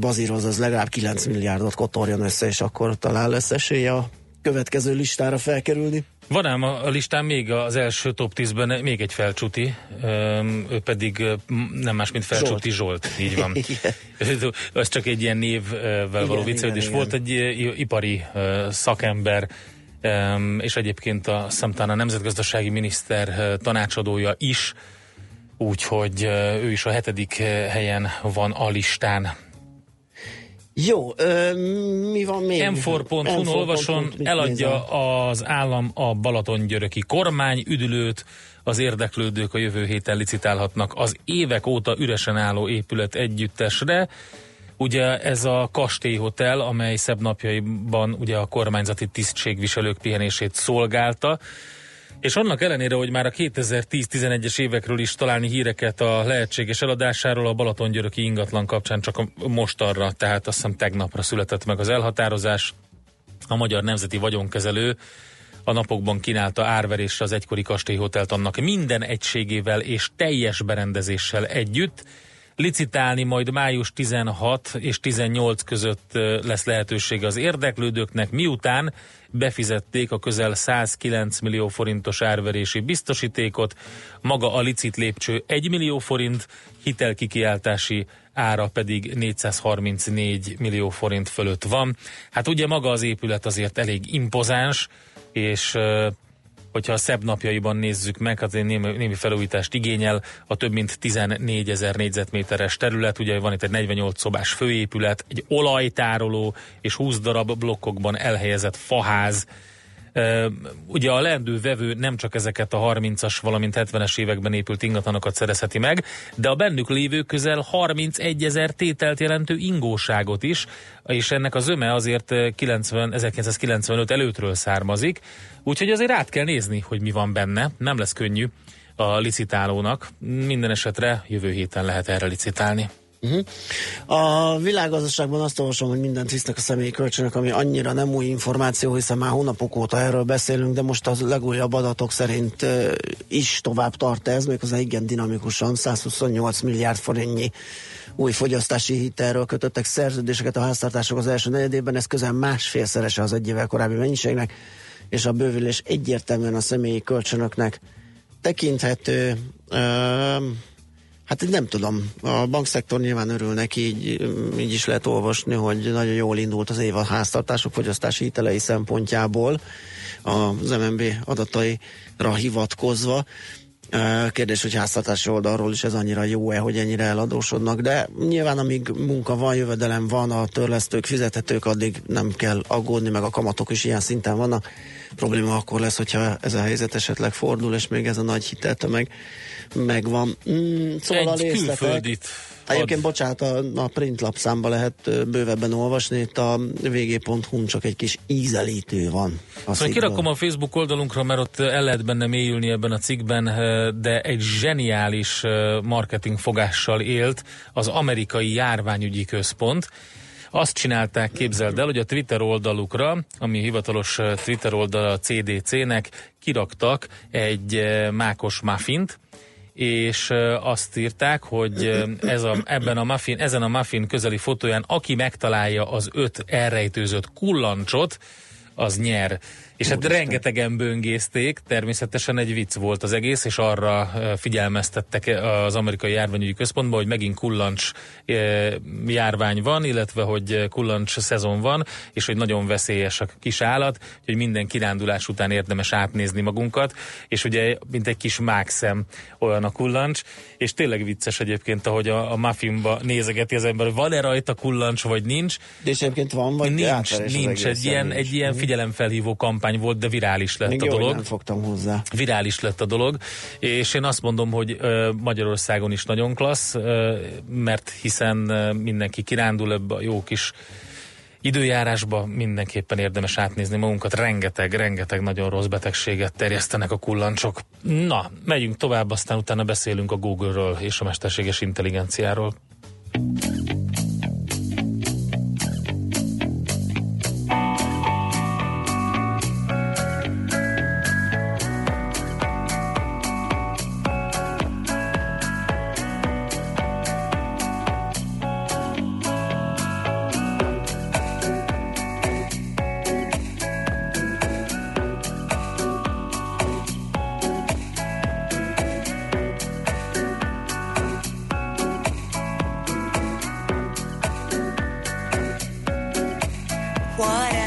bazíroz, az legalább 9 milliárdot kotorjon össze, és akkor talán lesz esélye a következő listára felkerülni. Van ám a listán még az első top 10-ben még egy felcsuti, ő pedig nem más, mint felcsuti Zsolt, Zsolt így van. Ez csak egy ilyen névvel való viccelődés. Volt egy ipari szakember, és egyébként a szemtán a nemzetgazdasági miniszter tanácsadója is, úgyhogy ő is a hetedik helyen van a listán. Jó, ö, mi van még? M4.hu olvason eladja az állam a Balatongyöröki kormány üdülőt, az érdeklődők a jövő héten licitálhatnak az évek óta üresen álló épület együttesre. Ugye ez a kastélyhotel, amely szebb napjaiban ugye a kormányzati tisztségviselők pihenését szolgálta, és annak ellenére, hogy már a 2010-11-es évekről is találni híreket a lehetséges eladásáról, a Balatongyöröki ingatlan kapcsán csak most arra, tehát azt hiszem tegnapra született meg az elhatározás. A Magyar Nemzeti Vagyonkezelő a napokban kínálta árverésre az egykori kastélyhotelt annak minden egységével és teljes berendezéssel együtt, licitálni majd május 16 és 18 között lesz lehetősége az érdeklődőknek, miután befizették a közel 109 millió forintos árverési biztosítékot, maga a licit lépcső 1 millió forint, hitelkikiáltási ára pedig 434 millió forint fölött van. Hát ugye maga az épület azért elég impozáns, és hogyha a szebb napjaiban nézzük meg, hát némi, némi felújítást igényel, a több mint 14 ezer négyzetméteres terület, ugye van itt egy 48 szobás főépület, egy olajtároló és 20 darab blokkokban elhelyezett faház, ugye a leendő vevő nem csak ezeket a 30-as, valamint 70-es években épült ingatlanokat szerezheti meg, de a bennük lévő közel 31 ezer tételt jelentő ingóságot is, és ennek az öme azért 90, 1995 előttről származik, úgyhogy azért át kell nézni, hogy mi van benne, nem lesz könnyű a licitálónak, minden esetre jövő héten lehet erre licitálni. Uh-huh. A világgazdaságban azt olvasom, hogy mindent visznek a személyi kölcsönök, ami annyira nem új információ, hiszen már hónapok óta erről beszélünk, de most az legújabb adatok szerint uh, is tovább tart ez, méghozzá igen dinamikusan, 128 milliárd forintnyi új fogyasztási hitelről kötöttek szerződéseket a háztartások az első negyedében, ez közel másfélszerese az egy évvel korábbi mennyiségnek, és a bővülés egyértelműen a személyi kölcsönöknek tekinthető. Uh, Hát nem tudom, a bankszektor nyilván örül neki, így, így is lehet olvasni, hogy nagyon jól indult az év a háztartások fogyasztási hitelei szempontjából az MNB adataira hivatkozva. Kérdés, hogy háztartási oldalról is ez annyira jó-e, hogy ennyire eladósodnak, de nyilván amíg munka van, jövedelem van, a törlesztők fizethetők, addig nem kell aggódni, meg a kamatok is ilyen szinten vannak. Probléma akkor lesz, hogyha ez a helyzet esetleg fordul, és még ez a nagy hiteltömeg megvan. Mm, szóval Egy a külföldit Egyébként, bocsánat, a, a print lapszámba lehet bővebben olvasni, itt a vg.hu csak egy kis ízelítő van. Szóval kirakom a Facebook oldalunkra, mert ott el lehet benne mélyülni ebben a cikkben, de egy zseniális marketing fogással élt az amerikai járványügyi központ, azt csinálták, képzeld el, hogy a Twitter oldalukra, ami hivatalos Twitter oldal a CDC-nek, kiraktak egy mákos muffint, és azt írták, hogy ez a, ebben a muffin, ezen a muffin közeli fotóján, aki megtalálja az öt elrejtőzött kullancsot, az nyer. És hát rengetegen böngészték, természetesen egy vicc volt az egész, és arra figyelmeztettek az amerikai járványügyi központban, hogy megint kullancs járvány van, illetve hogy kullancs szezon van, és hogy nagyon veszélyes a kis állat, hogy minden kirándulás után érdemes átnézni magunkat, és ugye mint egy kis mákszem olyan a kullancs, és tényleg vicces egyébként, ahogy a, a muffinba nézegeti az ember, van-e rajta kullancs, vagy nincs. De és egyébként van, vagy nincs, nincs, egy, ilyen, nincs. egy ilyen mhm. figyelemfelhívó kampány kampány volt, de virális lett Még a jó, dolog. Nem fogtam hozzá. Virális lett a dolog, és én azt mondom, hogy Magyarországon is nagyon klassz, mert hiszen mindenki kirándul ebbe a jó kis időjárásba mindenképpen érdemes átnézni magunkat. Rengeteg, rengeteg nagyon rossz betegséget terjesztenek a kullancsok. Na, megyünk tovább, aztán utána beszélünk a Google-ről és a mesterséges intelligenciáról. what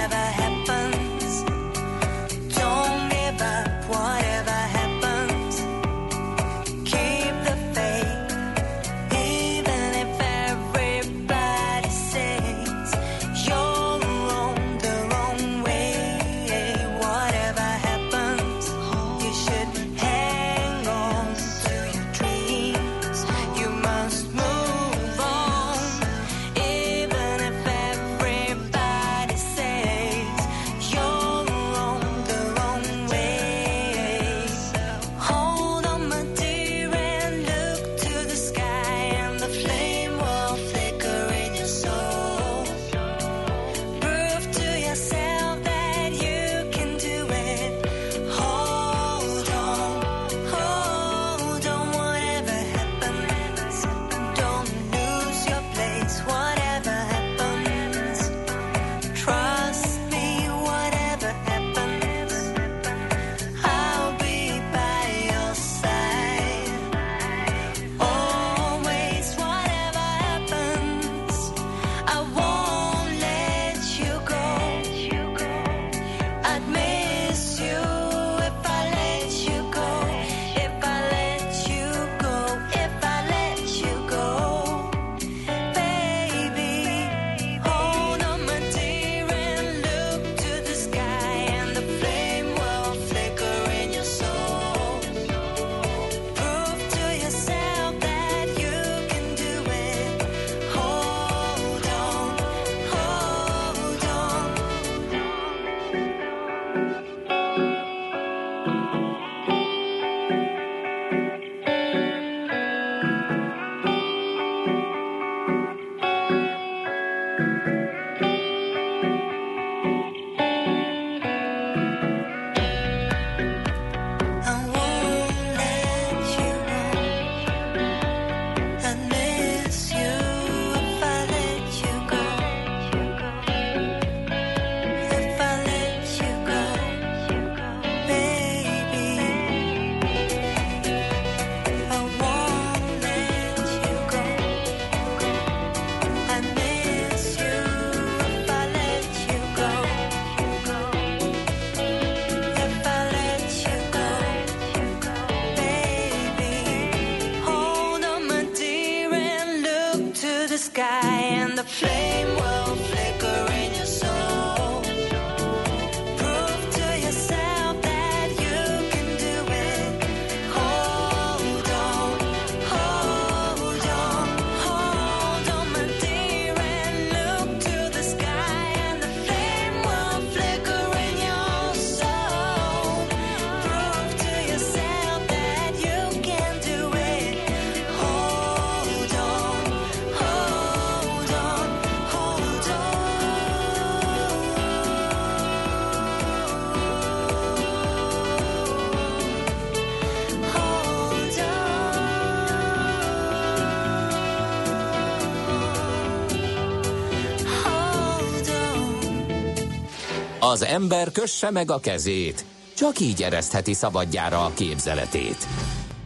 Az ember kösse meg a kezét, csak így eresztheti szabadjára a képzeletét.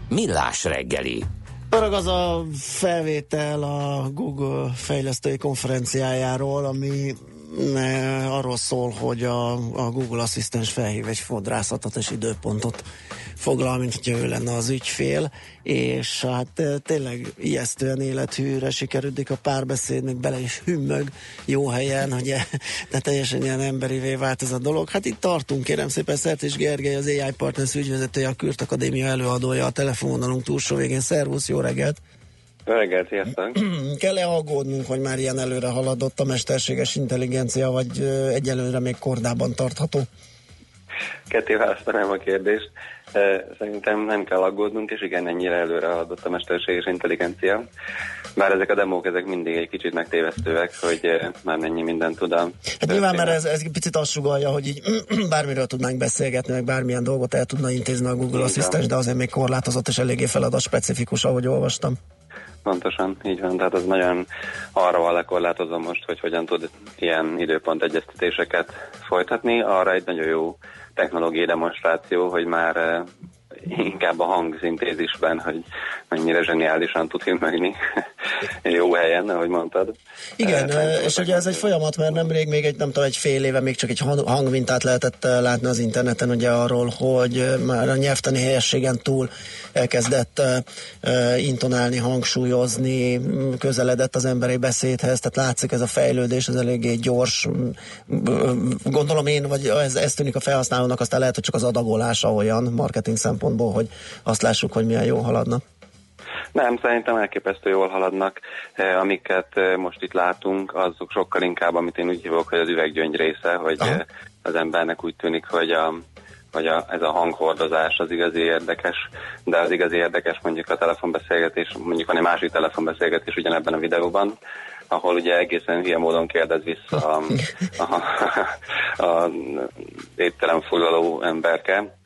Millás reggeli. Örög az a felvétel a Google fejlesztői konferenciájáról, ami arról szól, hogy a, a Google asszisztens felhív egy fodrászatot és időpontot foglal, mint hogyha ő lenne az ügyfél, és hát tényleg ijesztően élethűre sikerüdik a párbeszéd, még bele is hümmög jó helyen, hogy e, de teljesen ilyen emberivé vált ez a dolog. Hát itt tartunk, kérem szépen, Szert és Gergely, az AI Partners ügyvezetője, a Kürt Akadémia előadója, a telefonvonalunk túlsó végén. Szervusz, jó reggelt! Reggelt, sziasztok! Kell-e aggódnunk, hogy már ilyen előre haladott a mesterséges intelligencia, vagy egyelőre még kordában tartható? Ketté választanám a kérdést. Eh, Szerintem nem kell aggódnunk, és igen, ennyire előre haladott a mesterséges intelligencia. Bár ezek a demók, ezek mindig egy kicsit megtévesztőek, hogy eh, már mennyi mindent tud a Hát nyilván, mert ez, ez egy picit azt sugalja, hogy így bármiről tudnánk beszélgetni, meg bármilyen dolgot el tudna intézni a Google. Asszisztens, de azért még korlátozott és eléggé feladat specifikus, ahogy olvastam. Pontosan, így van. Tehát az nagyon arra van lekorlátozom most, hogy hogyan tud ilyen időpont egyeztetéseket folytatni. Arra egy nagyon jó technológiai demonstráció, hogy már eh, inkább a hangszintézisben, hogy mennyire zseniálisan tud hümmögni jó helyen, ahogy mondtad. Igen, eh, és ugye ez egy folyamat, mert nemrég még egy, nem tudom, egy fél éve még csak egy hang- hangmintát lehetett eh, látni az interneten, ugye arról, hogy már a nyelvtani helyességen túl elkezdett intonálni, hangsúlyozni, közeledett az emberi beszédhez, tehát látszik ez a fejlődés, ez eléggé gyors. Gondolom én, vagy ez, ez tűnik a felhasználónak, aztán lehet, hogy csak az adagolása olyan marketing szempontból, hogy azt lássuk, hogy milyen jó haladna. Nem, szerintem elképesztő jól haladnak. Eh, amiket eh, most itt látunk, azok sokkal inkább, amit én úgy hívok, hogy az üveggyöngy része, hogy eh, az embernek úgy tűnik, hogy a hogy a, ez a hanghordozás az igazi érdekes, de az igazi érdekes mondjuk a telefonbeszélgetés, mondjuk van egy másik telefonbeszélgetés ugyanebben a videóban, ahol ugye egészen hülye módon kérdez vissza a, a, a étterem foglaló emberke,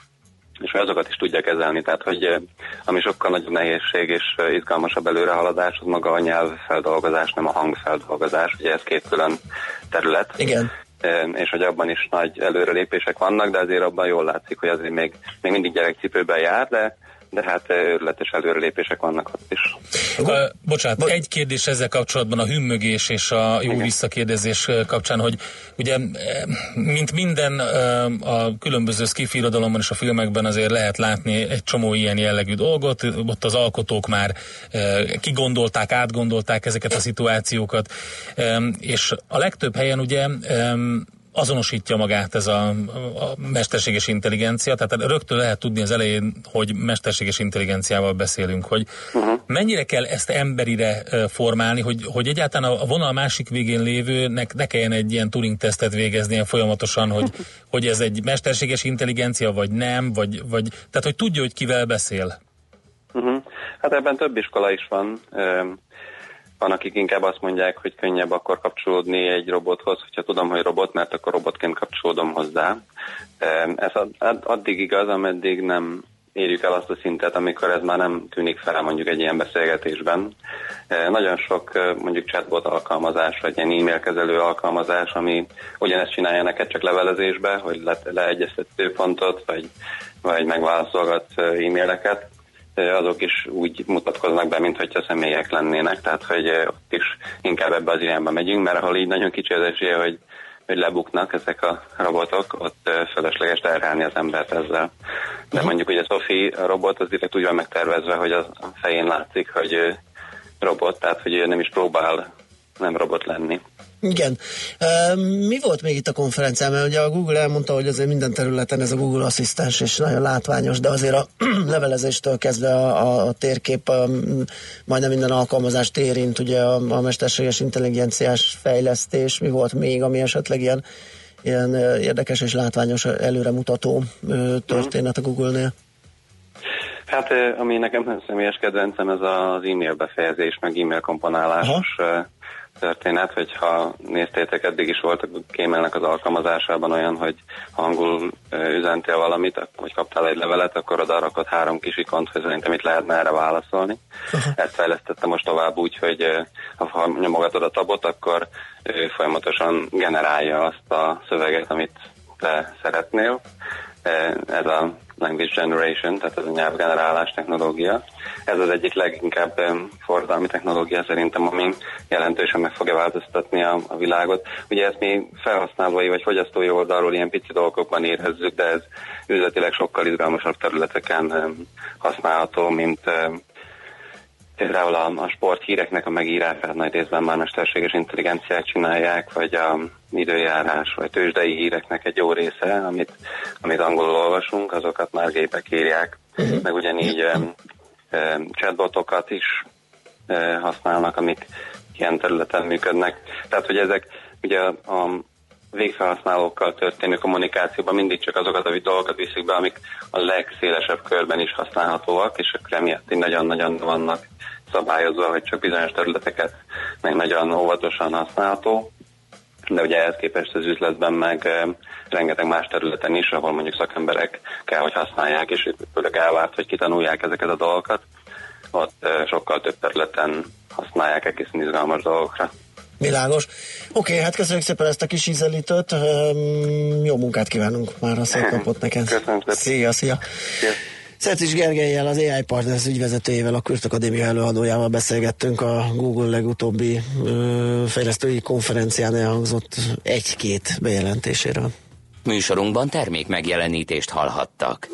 és azokat is tudja kezelni, tehát hogy eh, ami sokkal nagyobb nehézség és eh, izgalmasabb előrehaladás, az maga a nyelvfeldolgozás, nem a hangfeldolgozás, ugye ez két külön terület. Igen. Eh, és hogy abban is nagy előrelépések vannak, de azért abban jól látszik, hogy azért még, még mindig gyerekcipőben jár, de, de hát őrületes előrelépések vannak ott is. Uh, bocsánat, egy kérdés ezzel kapcsolatban a hümmögés és a jó visszakérdezés uh, kapcsán, hogy ugye mint minden a különböző skifi irodalomban és a filmekben azért lehet látni egy csomó ilyen jellegű dolgot, ott az alkotók már kigondolták, átgondolták ezeket a szituációkat, és a legtöbb helyen ugye azonosítja magát ez a, a mesterséges intelligencia, tehát rögtön lehet tudni az elején, hogy mesterséges intelligenciával beszélünk, hogy uh-huh. mennyire kell ezt emberire formálni, hogy, hogy egyáltalán a vonal másik végén lévőnek ne kelljen egy ilyen Turing-tesztet végeznie folyamatosan, hogy, hogy ez egy mesterséges intelligencia, vagy nem, vagy, vagy tehát hogy tudja, hogy kivel beszél. Uh-huh. Hát ebben több iskola is van. Van, akik inkább azt mondják, hogy könnyebb akkor kapcsolódni egy robothoz, hogyha tudom, hogy robot, mert akkor robotként kapcsolódom hozzá. Ez ad- ad- addig igaz, ameddig nem érjük el azt a szintet, amikor ez már nem tűnik fel mondjuk egy ilyen beszélgetésben. Nagyon sok mondjuk chatbot alkalmazás, vagy ilyen e-mail kezelő alkalmazás, ami ugyanezt csinálja neked csak levelezésbe, hogy le, leegyeztet időpontot, vagy, vagy megválaszolgat e-maileket, azok is úgy mutatkoznak be, mintha személyek lennének, tehát hogy e, ott is inkább ebbe az irányba megyünk, mert ahol így nagyon kicsi az esélye, hogy hogy lebuknak ezek a robotok, ott ö, fölösleges terhelni az embert ezzel. De mondjuk ugye Sophie a robot az direkt úgy van megtervezve, hogy a fején látszik, hogy ő robot, tehát hogy ő nem is próbál nem robot lenni. Igen. Mi volt még itt a konferencián? Mert ugye a Google elmondta, hogy azért minden területen ez a Google asszisztens és nagyon látványos, de azért a levelezéstől kezdve a, a térkép a, majdnem minden alkalmazást érint, ugye a, a mesterséges intelligenciás fejlesztés, mi volt még, ami esetleg ilyen, ilyen érdekes és látványos előremutató történet a Google-nél? Hát ami nekem személyes kedvencem, ez az e-mail befejezés, meg e-mail komponálásos ö, történet, hogyha néztétek, eddig is volt a Gmailnek az alkalmazásában olyan, hogy ha angol ö, üzentél valamit, vagy kaptál egy levelet, akkor oda rakott három kis ikont, hogy szerintem itt lehetne erre válaszolni. Ezt fejlesztette most tovább úgy, hogy ha nyomogatod a tabot, akkor folyamatosan generálja azt a szöveget, amit te szeretnél. Ez a Language Generation, tehát ez a nyelvgenerálás technológia. Ez az egyik leginkább forradalmi technológia szerintem, ami jelentősen meg fogja változtatni a, a világot. Ugye ezt mi felhasználói vagy fogyasztói oldalról ilyen pici dolgokban érezzük, de ez üzletileg sokkal izgalmasabb területeken használható, mint Például a, a sporthíreknek a megírását nagy részben már mesterséges intelligenciák csinálják, vagy a időjárás, vagy tőzsdei híreknek egy jó része, amit, amit angolul olvasunk, azokat már gépek írják, meg ugyanígy um, um, chatbotokat is uh, használnak, amik ilyen területen működnek. Tehát, hogy ezek ugye a végfelhasználókkal történő kommunikációban mindig csak azokat a dolgokat viszik be, amik a legszélesebb körben is használhatóak, és akkor emiatt nagyon-nagyon vannak szabályozva, hogy csak bizonyos területeket meg nagyon óvatosan használható. De ugye ehhez képest az üzletben meg eh, rengeteg más területen is, ahol mondjuk szakemberek kell, hogy használják, és főleg elvárt, hogy kitanulják ezeket a dolgokat. Ott eh, sokkal több területen használják egészen izgalmas dolgokra. Világos. Oké, hát köszönjük szépen ezt a kis ízelítőt. Öm, jó munkát kívánunk már a szép napot neked. Köszönöm szépen. Szia, szia. Szercis Gergelyel, az AI Partners ügyvezetőjével, a Kürt Akadémia előadójával beszélgettünk a Google legutóbbi ö, fejlesztői konferencián elhangzott egy-két bejelentéséről. Műsorunkban termék megjelenítést hallhattak.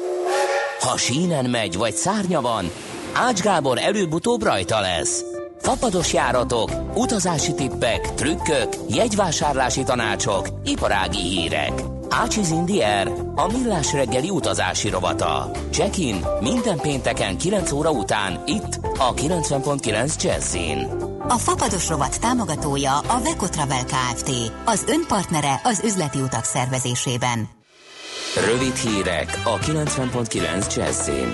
Ha sínen megy, vagy szárnya van, Ács Gábor előbb-utóbb rajta lesz. Fapados járatok, utazási tippek, trükkök, jegyvásárlási tanácsok, iparági hírek. Ácsiz Indier, a millás reggeli utazási rovata. Check-in minden pénteken 9 óra után itt a 90.9 Jazzin. A Fapados rovat támogatója a Veco Travel Kft. Az önpartnere az üzleti utak szervezésében. Rövid hírek a 90.9 Jazzin.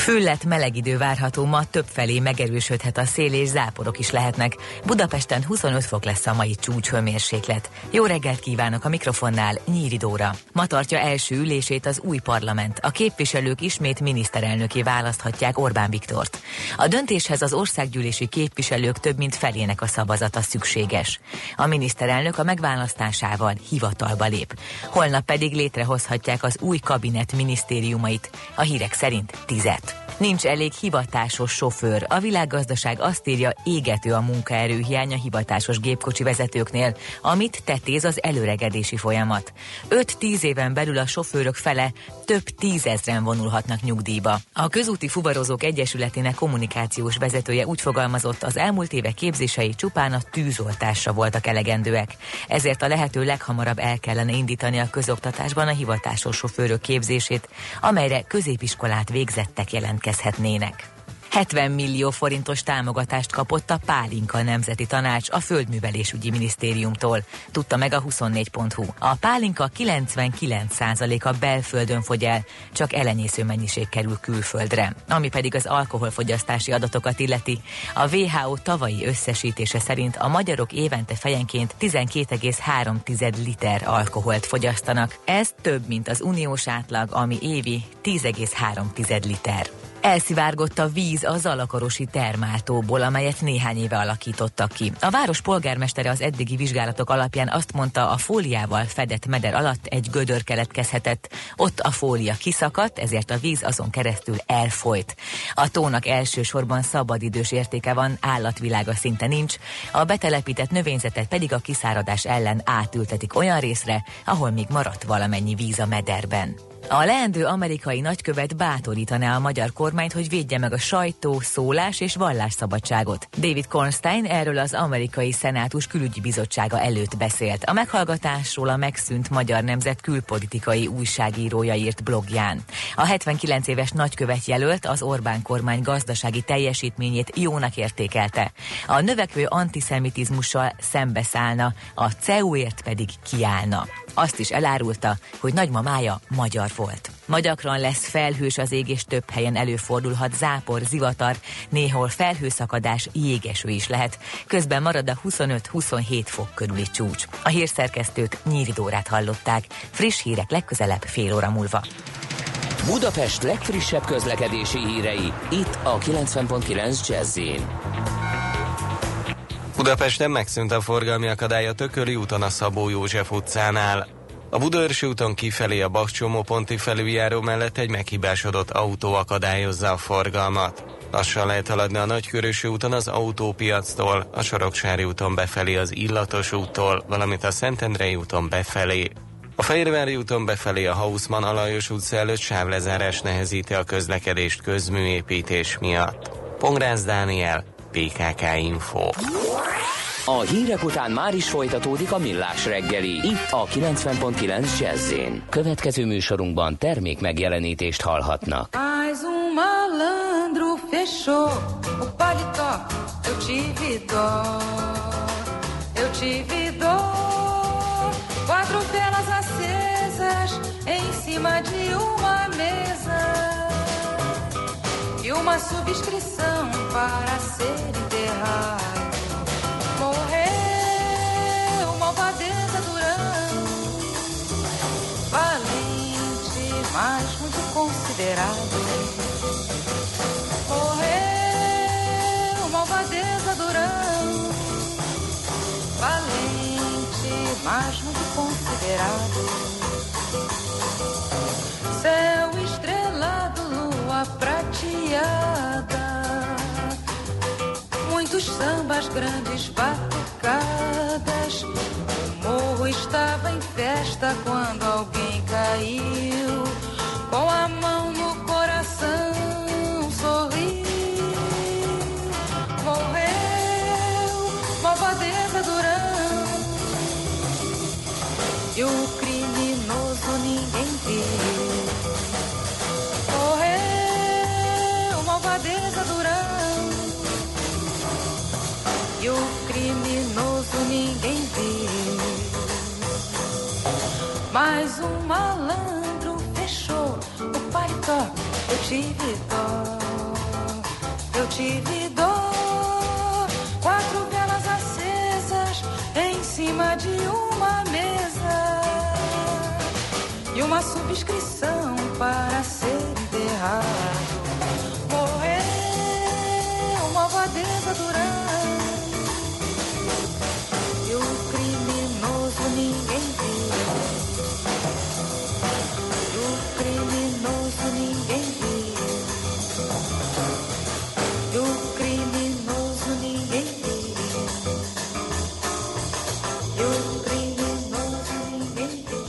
Füllet meleg idő várható ma, többfelé megerősödhet a szél és záporok is lehetnek. Budapesten 25 fok lesz a mai csúcshőmérséklet. Jó reggelt kívánok a mikrofonnál, Nyíri Dóra. Ma tartja első ülését az új parlament. A képviselők ismét miniszterelnöké választhatják Orbán Viktort. A döntéshez az országgyűlési képviselők több mint felének a szavazata szükséges. A miniszterelnök a megválasztásával hivatalba lép. Holnap pedig létrehozhatják az új kabinet minisztériumait, a hírek szerint tizet. Nincs elég hivatásos sofőr. A világgazdaság azt írja, égető a munkaerőhiány a hivatásos gépkocsi vezetőknél, amit tetéz az előregedési folyamat. 5-10 éven belül a sofőrök fele több tízezren vonulhatnak nyugdíjba. A Közúti Fuvarozók Egyesületének kommunikációs vezetője úgy fogalmazott, az elmúlt évek képzései csupán a tűzoltásra voltak elegendőek. Ezért a lehető leghamarabb el kellene indítani a közoktatásban a hivatásos sofőrök képzését, amelyre középiskolát végzettek jelentkezhetnének. 70 millió forintos támogatást kapott a Pálinka Nemzeti Tanács a Földművelésügyi Minisztériumtól, tudta meg a 24.hu. A pálinka 99%-a belföldön fogy el, csak elenyésző mennyiség kerül külföldre. Ami pedig az alkoholfogyasztási adatokat illeti, a WHO tavalyi összesítése szerint a magyarok évente fejenként 12,3 liter alkoholt fogyasztanak. Ez több, mint az uniós átlag, ami évi 10,3 liter. Elszivárgott a víz a Zalakarosi termáltóból, amelyet néhány éve alakítottak ki. A város polgármestere az eddigi vizsgálatok alapján azt mondta, a fóliával fedett meder alatt egy gödör keletkezhetett. Ott a fólia kiszakadt, ezért a víz azon keresztül elfolyt. A tónak elsősorban szabadidős értéke van, állatvilága szinte nincs, a betelepített növényzetet pedig a kiszáradás ellen átültetik olyan részre, ahol még maradt valamennyi víz a mederben. A leendő amerikai nagykövet bátorítaná a magyar kormányt, hogy védje meg a sajtó, szólás és vallásszabadságot. David Kornstein erről az amerikai szenátus külügyi bizottsága előtt beszélt. A meghallgatásról a megszűnt Magyar Nemzet külpolitikai újságírója írt blogján. A 79 éves nagykövet jelölt az Orbán kormány gazdasági teljesítményét jónak értékelte. A növekvő antiszemitizmussal szembeszállna, a CEU-ért pedig kiállna. Azt is elárulta, hogy nagymamája magyar volt. Ma gyakran lesz felhős az ég, és több helyen előfordulhat zápor, zivatar, néhol felhőszakadás, jégeső is lehet. Közben marad a 25-27 fok körüli csúcs. A hírszerkesztőt Nyíri Dórát hallották. Friss hírek legközelebb fél óra múlva. Budapest legfrissebb közlekedési hírei, itt a 90.9 jazz Budapesten megszűnt a forgalmi akadály a Tököli úton a Szabó József utcánál. A Budaörsi úton kifelé a Bakcsomó ponti felüljáró mellett egy meghibásodott autó akadályozza a forgalmat. Lassan lehet haladni a Nagykörösi úton az autópiactól, a Soroksári úton befelé az Illatos úttól, valamint a Szentendrei úton befelé. A Fehérvári úton befelé a Hausmann Alajos utca előtt sávlezárás nehezíti a közlekedést közműépítés miatt. Pongrász Dániel, PKK Info. A hírek után már is folytatódik a millás reggeli. Itt a 90.9 jazz Következő műsorunkban termék megjelenítést hallhatnak. Mas um malandro fechou o paletó. Eu tive dó, eu tive dó. Quatro velas acesas em cima de uma mesa. E uma subscrição para ser enterrado. Durão. Valente, mas muito considerado. Céu estrelado, lua prateada. Muitos sambas, grandes batucadas. O morro estava em festa quando alguém caiu. Com a Malvadeza Durão. E o criminoso ninguém viu. Mas um malandro fechou o paletó. Eu tive dó, eu tive dó. Quatro velas acesas em cima de uma mesa. E uma subscrição para ser enterrado. Malvadeza Durão. E o criminoso ninguém viu. E o criminoso ninguém viu. E o criminoso ninguém viu. E o criminoso ninguém viu.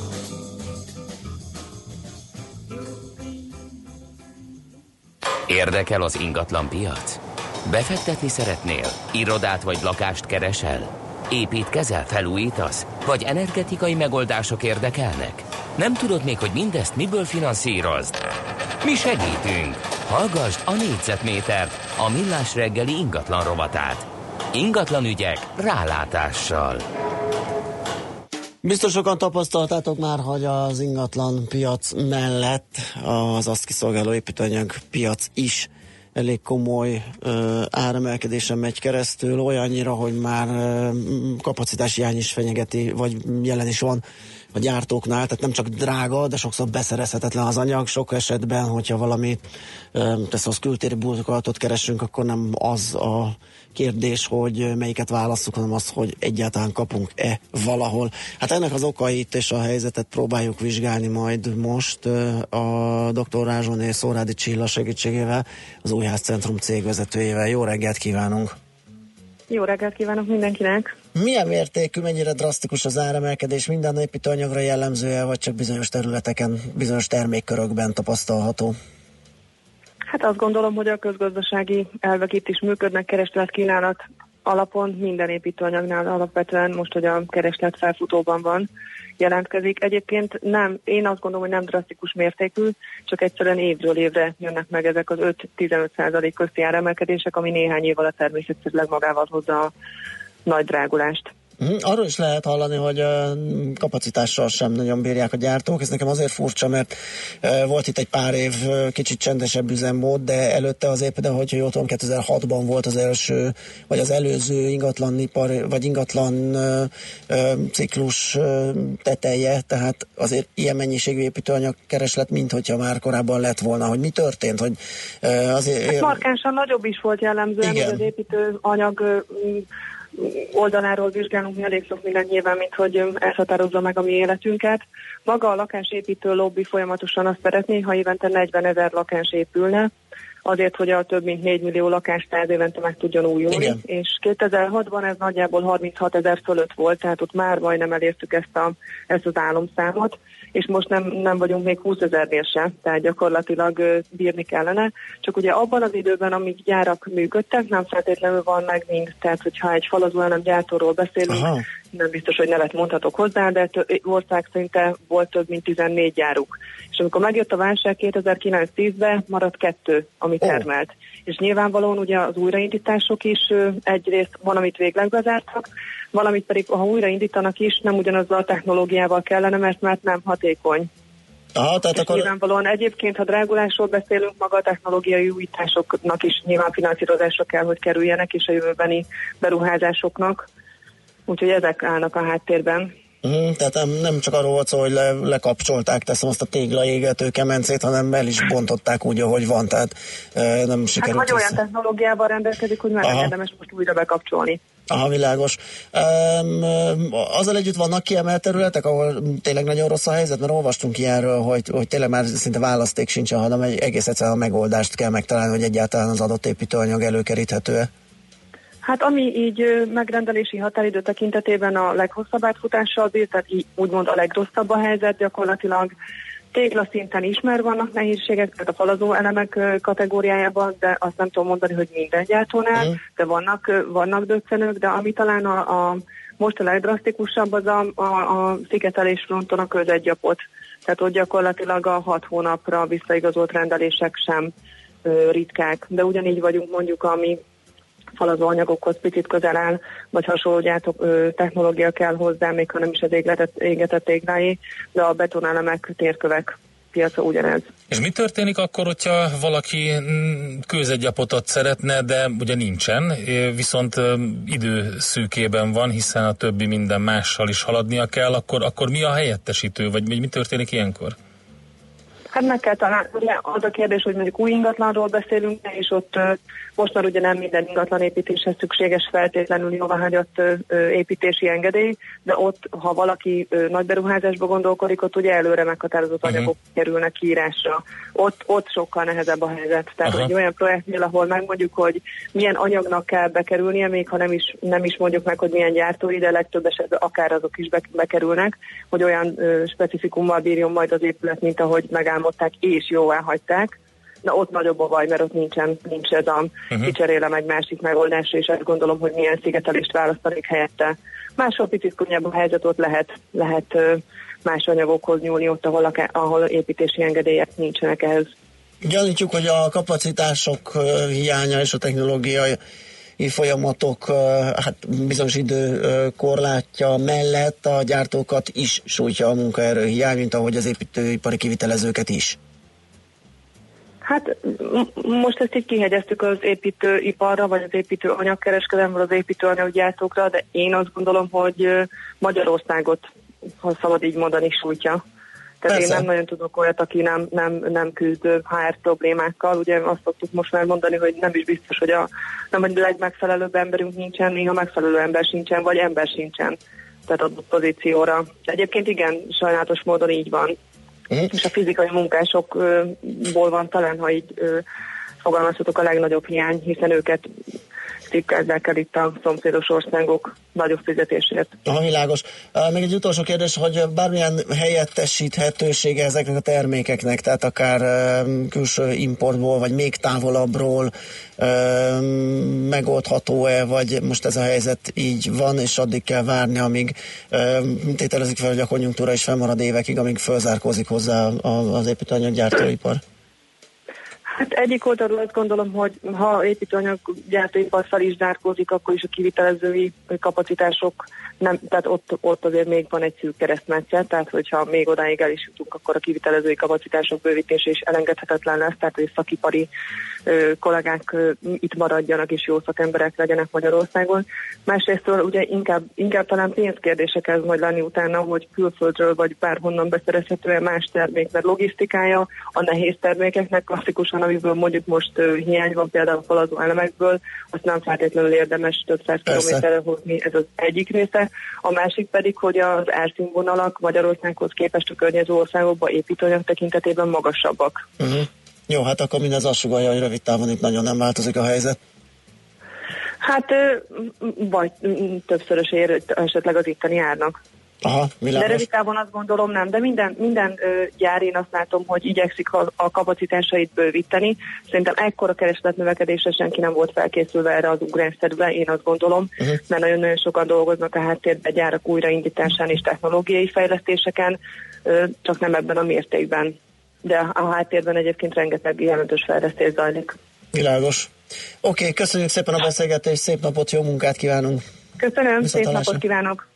Érdekel az ingatlan piac? Befektetni szeretnél? Irodát vagy lakást keresel? Építkezel, felújítasz? Vagy energetikai megoldások érdekelnek? Nem tudod még, hogy mindezt miből finanszírozd? Mi segítünk! Hallgassd a négyzetmétert, a millás reggeli ingatlan rovatát. Ingatlan ügyek rálátással. Biztos sokan tapasztaltátok már, hogy az ingatlan piac mellett az azt kiszolgáló építőanyag piac is elég komoly ö, áremelkedésen megy keresztül, olyannyira, hogy már ö, kapacitás hiány is fenyegeti, vagy jelen is van a gyártóknál, tehát nem csak drága, de sokszor beszerezhetetlen az anyag. Sok esetben, hogyha valami tesz az kültéri burkolatot keresünk, akkor nem az a kérdés, hogy melyiket válasszuk, hanem az, hogy egyáltalán kapunk-e valahol. Hát ennek az okait és a helyzetet próbáljuk vizsgálni majd most a dr. Rázsoné Szórádi Csilla segítségével, az Újház Centrum cégvezetőjével. Jó reggelt kívánunk! Jó reggelt kívánok mindenkinek! Milyen mértékű, mennyire drasztikus az áremelkedés? Minden építőanyagra jellemzője, vagy csak bizonyos területeken, bizonyos termékkörökben tapasztalható? Hát azt gondolom, hogy a közgazdasági elvek itt is működnek, kereslet kínálat alapon minden építőanyagnál alapvetően most, hogy a kereslet felfutóban van, jelentkezik. Egyébként nem, én azt gondolom, hogy nem drasztikus mértékű, csak egyszerűen évről évre jönnek meg ezek az 5-15 százalék közti áremelkedések, ami néhány év alatt természetesen magával hozza a nagy drágulást. Mhm, Arról is lehet hallani, hogy kapacitással sem nagyon bírják a gyártók. Ez nekem azért furcsa, mert volt itt egy pár év kicsit csendesebb üzemmód, de előtte azért például, hogyha jól tudom, 2006-ban volt az első, vagy az előző ingatlanipar, vagy ingatlan ciklus teteje, tehát azért ilyen mennyiségű építőanyag kereslet, mint hogyha már korábban lett volna, hogy mi történt, hogy azért... Hát markánsan nagyobb is volt jellemzően, hogy az építőanyag oldaláról vizsgálunk mi elég sok mindent nyilván, mint hogy ö, ez határozza meg a mi életünket. Maga a lakásépítő lobby folyamatosan azt szeretné, ha évente 40 ezer lakás épülne, azért, hogy a több mint 4 millió lakás száz évente meg tudjon újulni. Igen. És 2006-ban ez nagyjából 36 ezer fölött volt, tehát ott már majdnem elértük ezt, a, ezt az álomszámot, és most nem, nem vagyunk még 20 ezernél se, tehát gyakorlatilag bírni kellene. Csak ugye abban az időben, amíg gyárak működtek, nem feltétlenül van meg mind. Tehát, hogyha egy falazó gyártóról beszélünk, Aha. Nem biztos, hogy nevet mondhatok hozzá, de ország szinte volt több mint 14 gyáruk. És amikor megjött a válság 2009-10-ben, maradt kettő, ami Ó. termelt. És nyilvánvalóan ugye az újraindítások is egyrészt van, amit végleg bezártak, valamit pedig, ha újraindítanak is, nem ugyanazzal a technológiával kellene, mert mert nem hatékony. Aha, tehát És akkor nyilvánvalóan egyébként, ha drágulásról beszélünk, maga a technológiai újításoknak is nyilván finanszírozásra kell, hogy kerüljenek, és a jövőbeni beruházásoknak. Úgyhogy ezek állnak a háttérben. Mm, tehát nem, nem csak arról volt szó, hogy le, lekapcsolták, teszem azt a téglaégető kemencét, hanem el is bontották úgy, ahogy van, tehát e, nem Hát sikerült vagy olyan technológiával rendelkezik, hogy már Aha. érdemes most újra bekapcsolni. Aha, világos. Um, azzal együtt vannak kiemelt területek, ahol tényleg nagyon rossz a helyzet, mert olvastunk ilyenről, hogy, hogy tényleg már szinte választék sincsen, hanem egy egész egyszerűen a megoldást kell megtalálni, hogy egyáltalán az adott építőanyag előkeríthető-e. Hát ami így megrendelési határidő tekintetében a leghosszabb átfutással bír, tehát így úgymond a legrosszabb a helyzet, gyakorlatilag téglaszinten is már vannak nehézségek, tehát a falazó elemek kategóriájában, de azt nem tudom mondani, hogy minden gyártónál, Mhm. de vannak, vannak döccenők, de ami talán a, a most a legdrasztikusabb az a, a, a szigetelés fronton a közegyapot. Tehát ott gyakorlatilag a hat hónapra visszaigazolt rendelések sem ritkák. De ugyanígy vagyunk mondjuk, ami falazó anyagokhoz picit közel áll, vagy hasonló gyártó ö, technológia kell hozzá, még ha nem is az égletett, égetett tégláé, de a betonelemek, térkövek piaca ugyanez. És mi történik akkor, hogyha valaki mm, kőzetgyapotot szeretne, de ugye nincsen, viszont időszűkében van, hiszen a többi minden mással is haladnia kell, akkor, akkor mi a helyettesítő, vagy mi történik ilyenkor? Hát meg kell találni, ugye az a kérdés, hogy mondjuk új ingatlanról beszélünk, és ott most már ugye nem minden ingatlan építéshez szükséges feltétlenül jóváhagyott építési engedély, de ott, ha valaki nagy beruházásba gondolkodik, ott ugye előre meghatározott Mhm. anyagok kerülnek kiírásra. Ott, ott sokkal nehezebb a helyzet. Tehát Aha. egy olyan projektnél, ahol megmondjuk, hogy milyen anyagnak kell bekerülnie, még ha nem is, nem is mondjuk meg, hogy milyen gyártói, de legtöbb esetben akár azok is be, bekerülnek, hogy olyan ö, specifikummal bírjon majd az épület, mint ahogy megálmodták és jóvá hagyták. Na ott nagyobb a baj, mert ott nincsen, nincs ez a uh-huh. kicserélem egy másik megoldásra, és azt gondolom, hogy milyen szigetelést választanék helyette. Máshol picit könnyebb a helyzet, ott lehet, lehet más anyagokhoz nyúlni, ott, ahol, a, ahol építési engedélyek nincsenek ehhez. Gyanítjuk, hogy a kapacitások hiánya és a technológiai folyamatok hát bizonyos idő korlátja mellett a gyártókat is sújtja a munkaerő hiány, mint ahogy az építőipari kivitelezőket is. Hát most ezt így kihegyeztük az építőiparra, vagy az építő anyagkereskedelemre, az építőanyaggyártókra, de én azt gondolom, hogy Magyarországot, ha szabad így mondani, sújtja. Tehát Persze. én nem nagyon tudok olyat, aki nem, nem, nem küzd HR problémákkal. Ugye azt szoktuk most már mondani, hogy nem is biztos, hogy a nem a legmegfelelőbb emberünk nincsen, néha megfelelő ember sincsen, vagy ember sincsen tehát adott pozícióra. De egyébként igen, sajnálatos módon így van. Mhm. És a fizikai munkásokból van talán, ha így fogalmazhatok a legnagyobb hiány, hiszen őket cikkázzák el itt a szomszédos országok nagyobb fizetésért. Aha, világos. Még egy utolsó kérdés, hogy bármilyen helyettesíthetősége ezeknek a termékeknek, tehát akár külső importból, vagy még távolabbról megoldható-e, vagy most ez a helyzet így van, és addig kell várni, amíg tételezik fel, hogy a konjunktúra is fennmarad évekig, amíg fölzárkózik hozzá a- az építőanyaggyártóipar. Hát egyik oldalról azt gondolom, hogy ha építőanyag gyártóipar fel is zárkózik, akkor is a kivitelezői kapacitások nem, tehát ott, ott azért még van egy szűk keresztmetszet, tehát hogyha még odáig el is jutunk, akkor a kivitelezői kapacitások bővítése is elengedhetetlen lesz, tehát hogy szakipari kollégák itt maradjanak és jó szakemberek legyenek Magyarországon. Másrésztől ugye inkább, inkább talán pénzkérdése kezd majd lenni utána, hogy külföldről vagy bárhonnan beszerezhető más termék, mert logisztikája a nehéz termékeknek klasszikusan amiből mondjuk most hiány van például falazó elemekből, azt nem feltétlenül érdemes több száz kilométerre hozni, ez az egyik része. A másik pedig, hogy az árszínvonalak Magyarországhoz képest a környező országokban építőanyag tekintetében magasabbak. Uh-huh. Jó, hát akkor mindez azt sugalja, hogy rövid távon itt nagyon nem változik a helyzet. Hát vagy mm, többszörösére esetleg az itteni árnak. Aha, De világos. rövid távon azt gondolom nem, de minden, minden ö, gyár én azt látom, hogy igyekszik a, a kapacitásait bővíteni. Szerintem ekkora keresletnövekedésre senki nem volt felkészülve erre az ugrásszerűre, én azt gondolom, uh-huh. mert nagyon-nagyon sokan dolgoznak a háttérben gyárak újraindításán és technológiai fejlesztéseken, ö, csak nem ebben a mértékben. De a háttérben egyébként rengeteg jelentős fejlesztés zajlik. Világos. Oké, okay, köszönjük szépen a beszélgetést, szép napot, jó munkát kívánunk. Köszönöm, szép napot kívánok!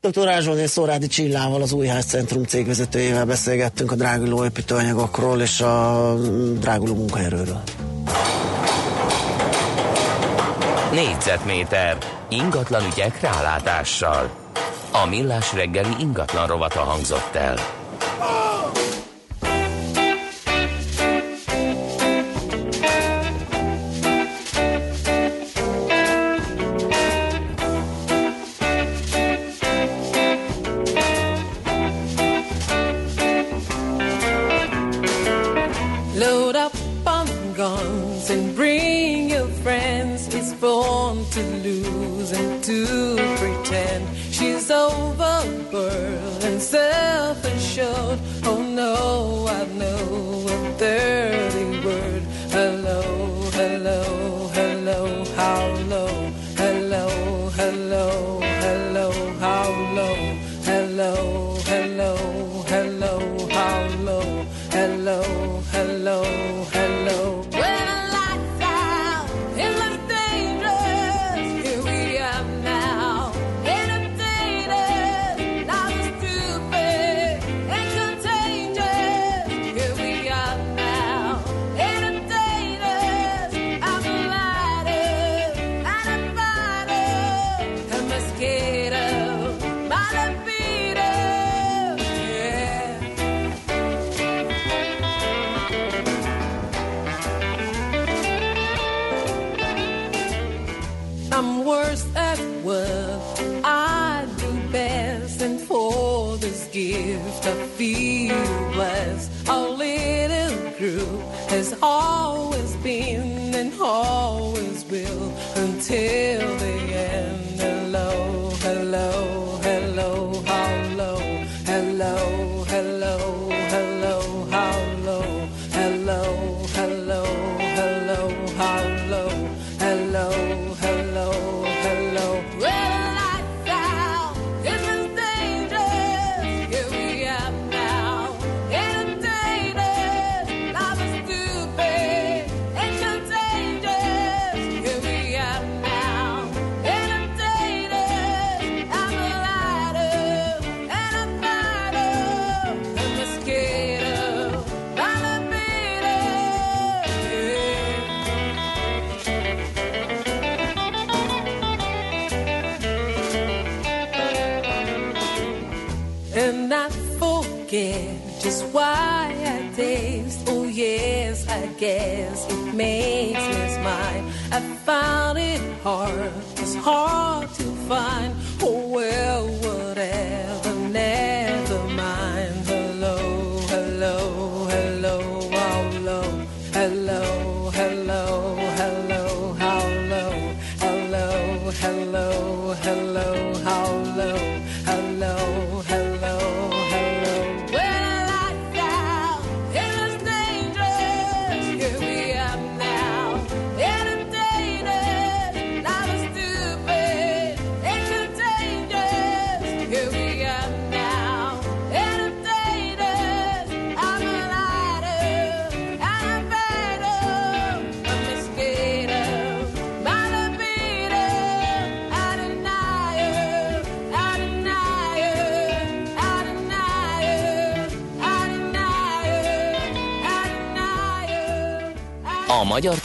Dr. Ázsolné Szórádi Csillával, az Újház Centrum cégvezetőjével beszélgettünk a dráguló építőanyagokról és a dráguló munkaerőről. Négyzetméter ingatlan ügyek rálátással. A millás reggeli ingatlan rovata hangzott el.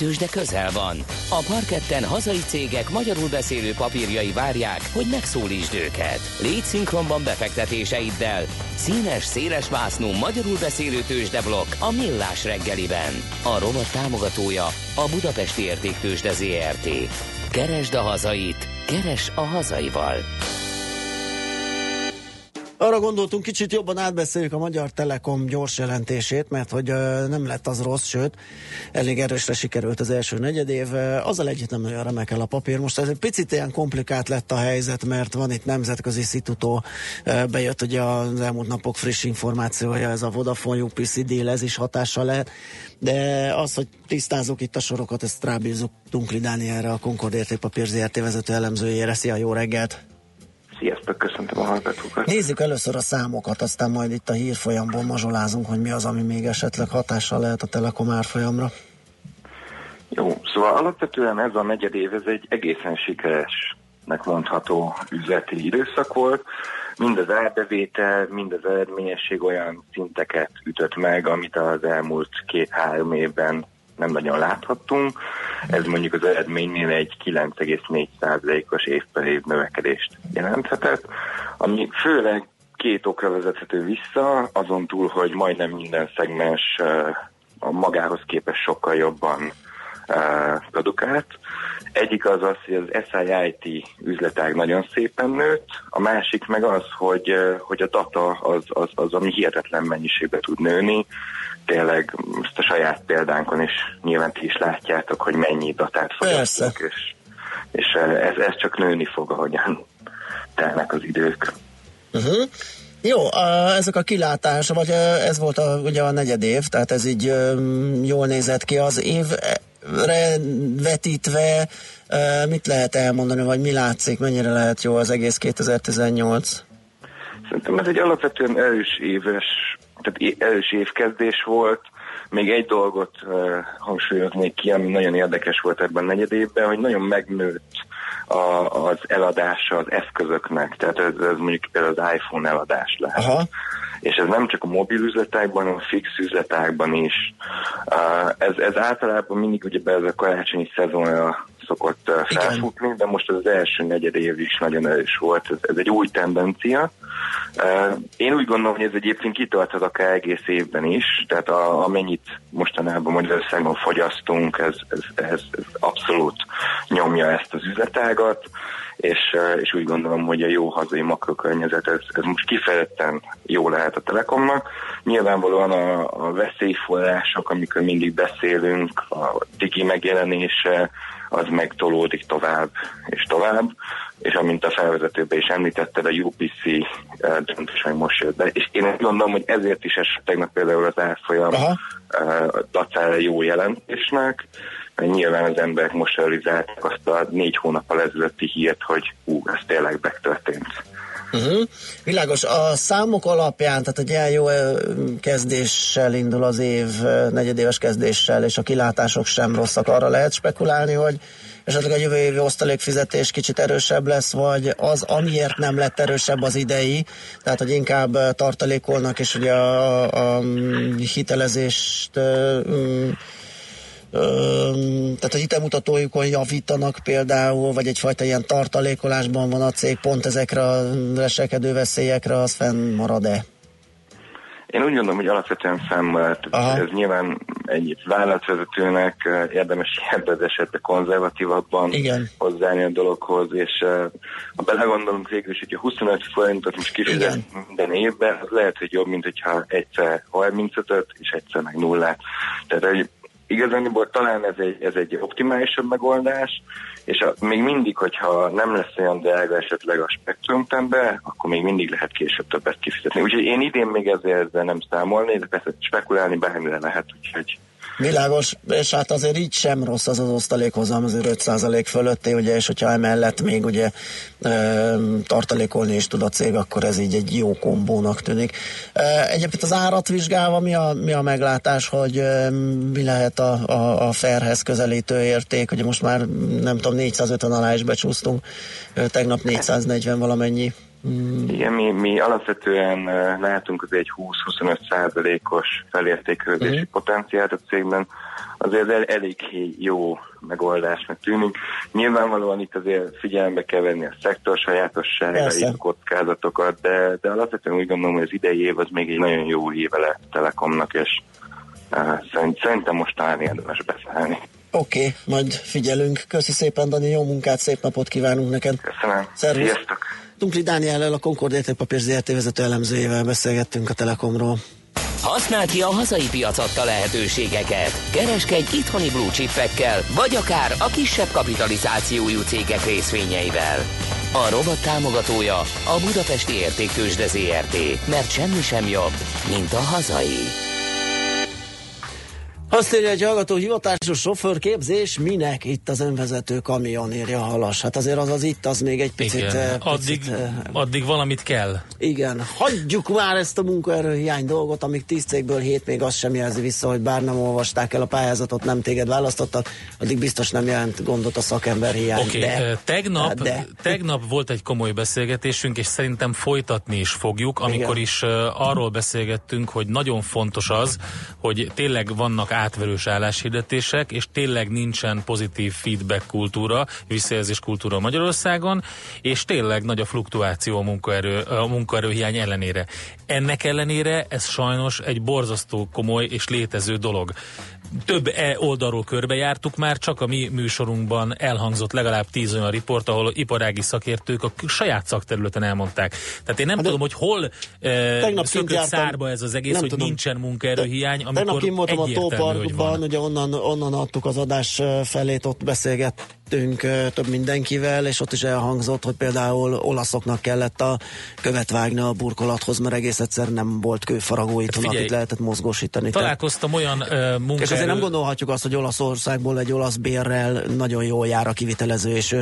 Tőzsde közel van. A parketten hazai cégek magyarul beszélő papírjai várják, hogy megszólítsd őket. Légy szinkronban befektetéseiddel. Színes, széles vásznú magyarul beszélő tőzsdeblokk a Millás reggeliben. A rovat támogatója a Budapesti Értéktőzsde ZRT. Keresd a hazait, keres a hazaival. Arra gondoltunk, kicsit jobban átbeszéljük a Magyar Telekom gyors jelentését, mert hogy ö, nem lett az rossz, sőt, elég erősre sikerült az első negyedév. Azzal együtt nem nagyon remekel a papír. Most ez egy picit ilyen komplikált lett a helyzet, mert van itt nemzetközi szitutó, ö, bejött ugye az elmúlt napok friss információja, ez a Vodafone UPC deal, ez is hatással lehet, de az, hogy tisztázunk itt a sorokat, ezt rábízunk Dunkli Dánielre, a Concord Értékpapír ZRT vezető elemzőjére. Szia, jó reggelt! Sziasztok, köszöntöm a hallgatókat. Nézzük először a számokat, aztán majd itt a hírfolyamból mazsolázunk, hogy mi az, ami még esetleg hatással lehet a Telekom árfolyamra. Jó, szóval alapvetően ez a negyed év, ez egy egészen sikeresnek mondható üzleti időszak volt. Mind az árbevétel, mind az eredményesség olyan szinteket ütött meg, amit az elmúlt két-három évben nem nagyon láthattunk. Ez mondjuk az eredménynél egy 9,4%-os év év növekedést jelenthetett, ami főleg két okra vezethető vissza, azon túl, hogy majdnem minden szegmens a magához képest sokkal jobban produkált. Egyik az az, hogy az SIIT üzletág nagyon szépen nőtt, a másik meg az, hogy, hogy a data az, az, az, ami hihetetlen mennyiségbe tud nőni. Tényleg ezt a saját példánkon is nyilván ti is látjátok, hogy mennyi datát fogyasztunk, és, és ez, ez csak nőni fog, ahogyan telnek az idők. Uh-huh. Jó, a, ezek a kilátás, vagy ez volt a, ugye a negyed év, tehát ez így jól nézett ki az évre vetítve, mit lehet elmondani, vagy mi látszik, mennyire lehet jó az egész 2018? Szerintem ez egy alapvetően erős éves, tehát erős évkezdés volt. Még egy dolgot hangsúlyoznék ki, ami nagyon érdekes volt ebben a negyed évben, hogy nagyon megnőtt a, az eladása az eszközöknek. Tehát ez, ez mondjuk például az iPhone eladás lehet. Aha. És ez nem csak a mobil üzletákban, hanem a fix üzletákban is. Ez, ez általában mindig ugye be ez a karácsonyi szezonra szokott felfutni, de most az első negyed év is nagyon erős volt. Ez, ez egy új tendencia. Én úgy gondolom, hogy ez egyébként kitarthat akár egész évben is, tehát a, amennyit mostanában Magyarországon fogyasztunk, ez, ez, ez, ez abszolút nyomja ezt az üzletágat, és, uh, és úgy gondolom, hogy a jó hazai makrokörnyezet, ez, ez most kifejezetten jó lehet a Telekomnak. Nyilvánvalóan a, a veszélyforrások, amikor mindig beszélünk, a digi megjelenése, az megtolódik tovább és tovább, és amint a felvezetőben is említetted, a UPC uh, döntés meg most jött be, és én azt gondolom, hogy ezért is esett tegnap például az árfolyam uh, dacára jó jelentésnek, nyilván az emberek most realizálták azt a négy hónappal ezelőtti hírt, hogy ú, ez tényleg megtörtént. Uh-huh. Világos, a számok alapján, tehát egy ilyen jó kezdéssel indul az év, negyedéves kezdéssel, és a kilátások sem rosszak, arra lehet spekulálni, hogy esetleg a jövő évi osztalékfizetés kicsit erősebb lesz, vagy az, amiért nem lett erősebb az idei, tehát hogy inkább tartalékolnak, és ugye a, a, hitelezést Öm, tehát a hitelmutatójukon javítanak például, vagy egyfajta ilyen tartalékolásban van a cég, pont ezekre a leselkedő veszélyekre, az fennmarad-e? Én úgy gondolom, hogy alapvetően fennmaradt. Ez nyilván egy vállalatvezetőnek érdemes ebben az esetben konzervatívabban Igen. hozzáállni a dologhoz, és ha belegondolunk végül is, hogy a 25 forintot most kifizet minden évben, az lehet, hogy jobb, mint hogyha egyszer 35-öt, és egyszer meg nullát. Tehát hogy igazániból talán ez egy, ez egy optimálisabb megoldás, és a, még mindig, hogyha nem lesz olyan drága esetleg a spektrum tembe, akkor még mindig lehet később többet kifizetni. Úgyhogy én idén még ezzel, ezzel nem számolnék, de persze spekulálni bármire lehet, úgyhogy Világos, és hát azért így sem rossz az az osztalékhozam, azért 5% fölötti, ugye, és hogyha emellett még ugye e, tartalékolni is tud a cég, akkor ez így egy jó kombónak tűnik. E, egyébként az árat vizsgálva mi a, mi a meglátás, hogy e, mi lehet a, a, a fairhez közelítő érték, ugye most már nem tudom, 450 alá is becsúsztunk, e, tegnap 440 valamennyi Igen, mi, mi alapvetően látunk az egy 20-25 százalékos felértékelődési Mhm. potenciált a cégben, azért el, elég jó megoldásnak tűnik. Nyilvánvalóan itt azért figyelembe kell venni a szektor sajátosságait, a kockázatokat, de, de alapvetően úgy gondolom, hogy az idei év az még egy nagyon jó éve lett Telekomnak, és eh, szerint, szerintem most talán érdemes beszállni. Oké, okay, majd figyelünk. Köszi szépen, Dani, jó munkát, szép napot kívánunk neked. Köszönöm. Szervusz. Sziasztok. Dunkli Dániellel, a Concord Értékpapír ZRT vezető elemzőjével beszélgettünk a Telekomról. Használd ki a hazai piac adta lehetőségeket. Kereskedj itthoni blue chipekkel, vagy akár a kisebb kapitalizációjú cégek részvényeivel. A robot támogatója a Budapesti Értéktősde ZRT, mert semmi sem jobb, mint a hazai. Azt írja egy hallgató, hivatásos sofőrképzés, minek itt az önvezető kamion írja a halas. Hát azért az az itt, az még egy picit... Igen, eh, addig, picit, eh, addig valamit kell. Igen, hagyjuk már ezt a munkaerőhiány dolgot, amíg 10 cégből 7 még azt sem jelzi vissza, hogy bár nem olvasták el a pályázatot, nem téged választottak, addig biztos nem jelent gondot a szakember hiány. Oké, de, okay, tegnap, de. tegnap volt egy komoly beszélgetésünk, és szerintem folytatni is fogjuk, amikor Igen. is arról beszélgettünk, hogy nagyon fontos az, hogy tényleg vannak átverős álláshirdetések, és tényleg nincsen pozitív feedback kultúra, visszajelzés kultúra Magyarországon, és tényleg nagy a fluktuáció a munkaerő, a munkaerőhiány ellenére. Ennek ellenére ez sajnos egy borzasztó komoly és létező dolog. Több e oldalról körbejártuk már, csak a mi műsorunkban elhangzott legalább tíz olyan riport, ahol iparági szakértők a saját szakterületen elmondták. Tehát én nem tudom, hogy hol e, Tegnap szökött jártam. szárba ez az egész, hogy tudom. nincsen munkaerőhiány, Tegnap amikor kint voltam a Tóparkban, ugye onnan, onnan adtuk az adás eh, felét, ott beszélgettünk eh, több mindenkivel, és ott is elhangzott, hogy például olaszoknak kellett a követ vágni a burkolathoz, mert egész egyszer nem volt kőfaragó itthon, figyelj, akit lehetett mozgósítani. Találkoztam olyan uh, munkaerő... és azért nem gondolhatjuk azt, hogy Olaszországból egy olasz bérrel nagyon jól jár a kivitelező, és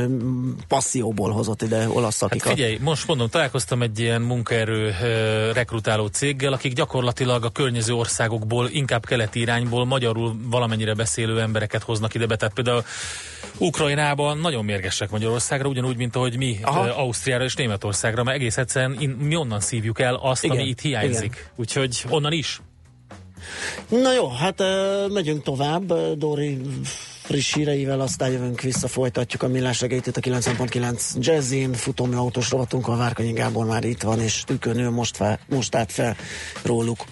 passzióból hozott ide olasz Hát szakikat. figyelj, most mondom, találkoztam egy ilyen munkaerő ö, rekrutáló céggel, akik gyakorlatilag a környező országokból, inkább keleti irányból magyarul valamennyire beszélő embereket hoznak ide be. Tehát például Ukrajnában nagyon mérgesek Magyarországra, ugyanúgy, mint ahogy mi Aha. Ausztriára és Németországra, mert egész egyszerűen in, mi onnan szívjuk el azt, Igen, ami itt hiányzik. igen. Úgyhogy onnan is. Na jó, hát megyünk tovább. Ö, Dóri friss híreivel, aztán jövünk vissza, folytatjuk a millás segélyt itt a 90.9 Jazzin, futómű autós rovatunk, a Várkanyi Gábor már itt van, és tükönő most, fel, most állt fel róluk.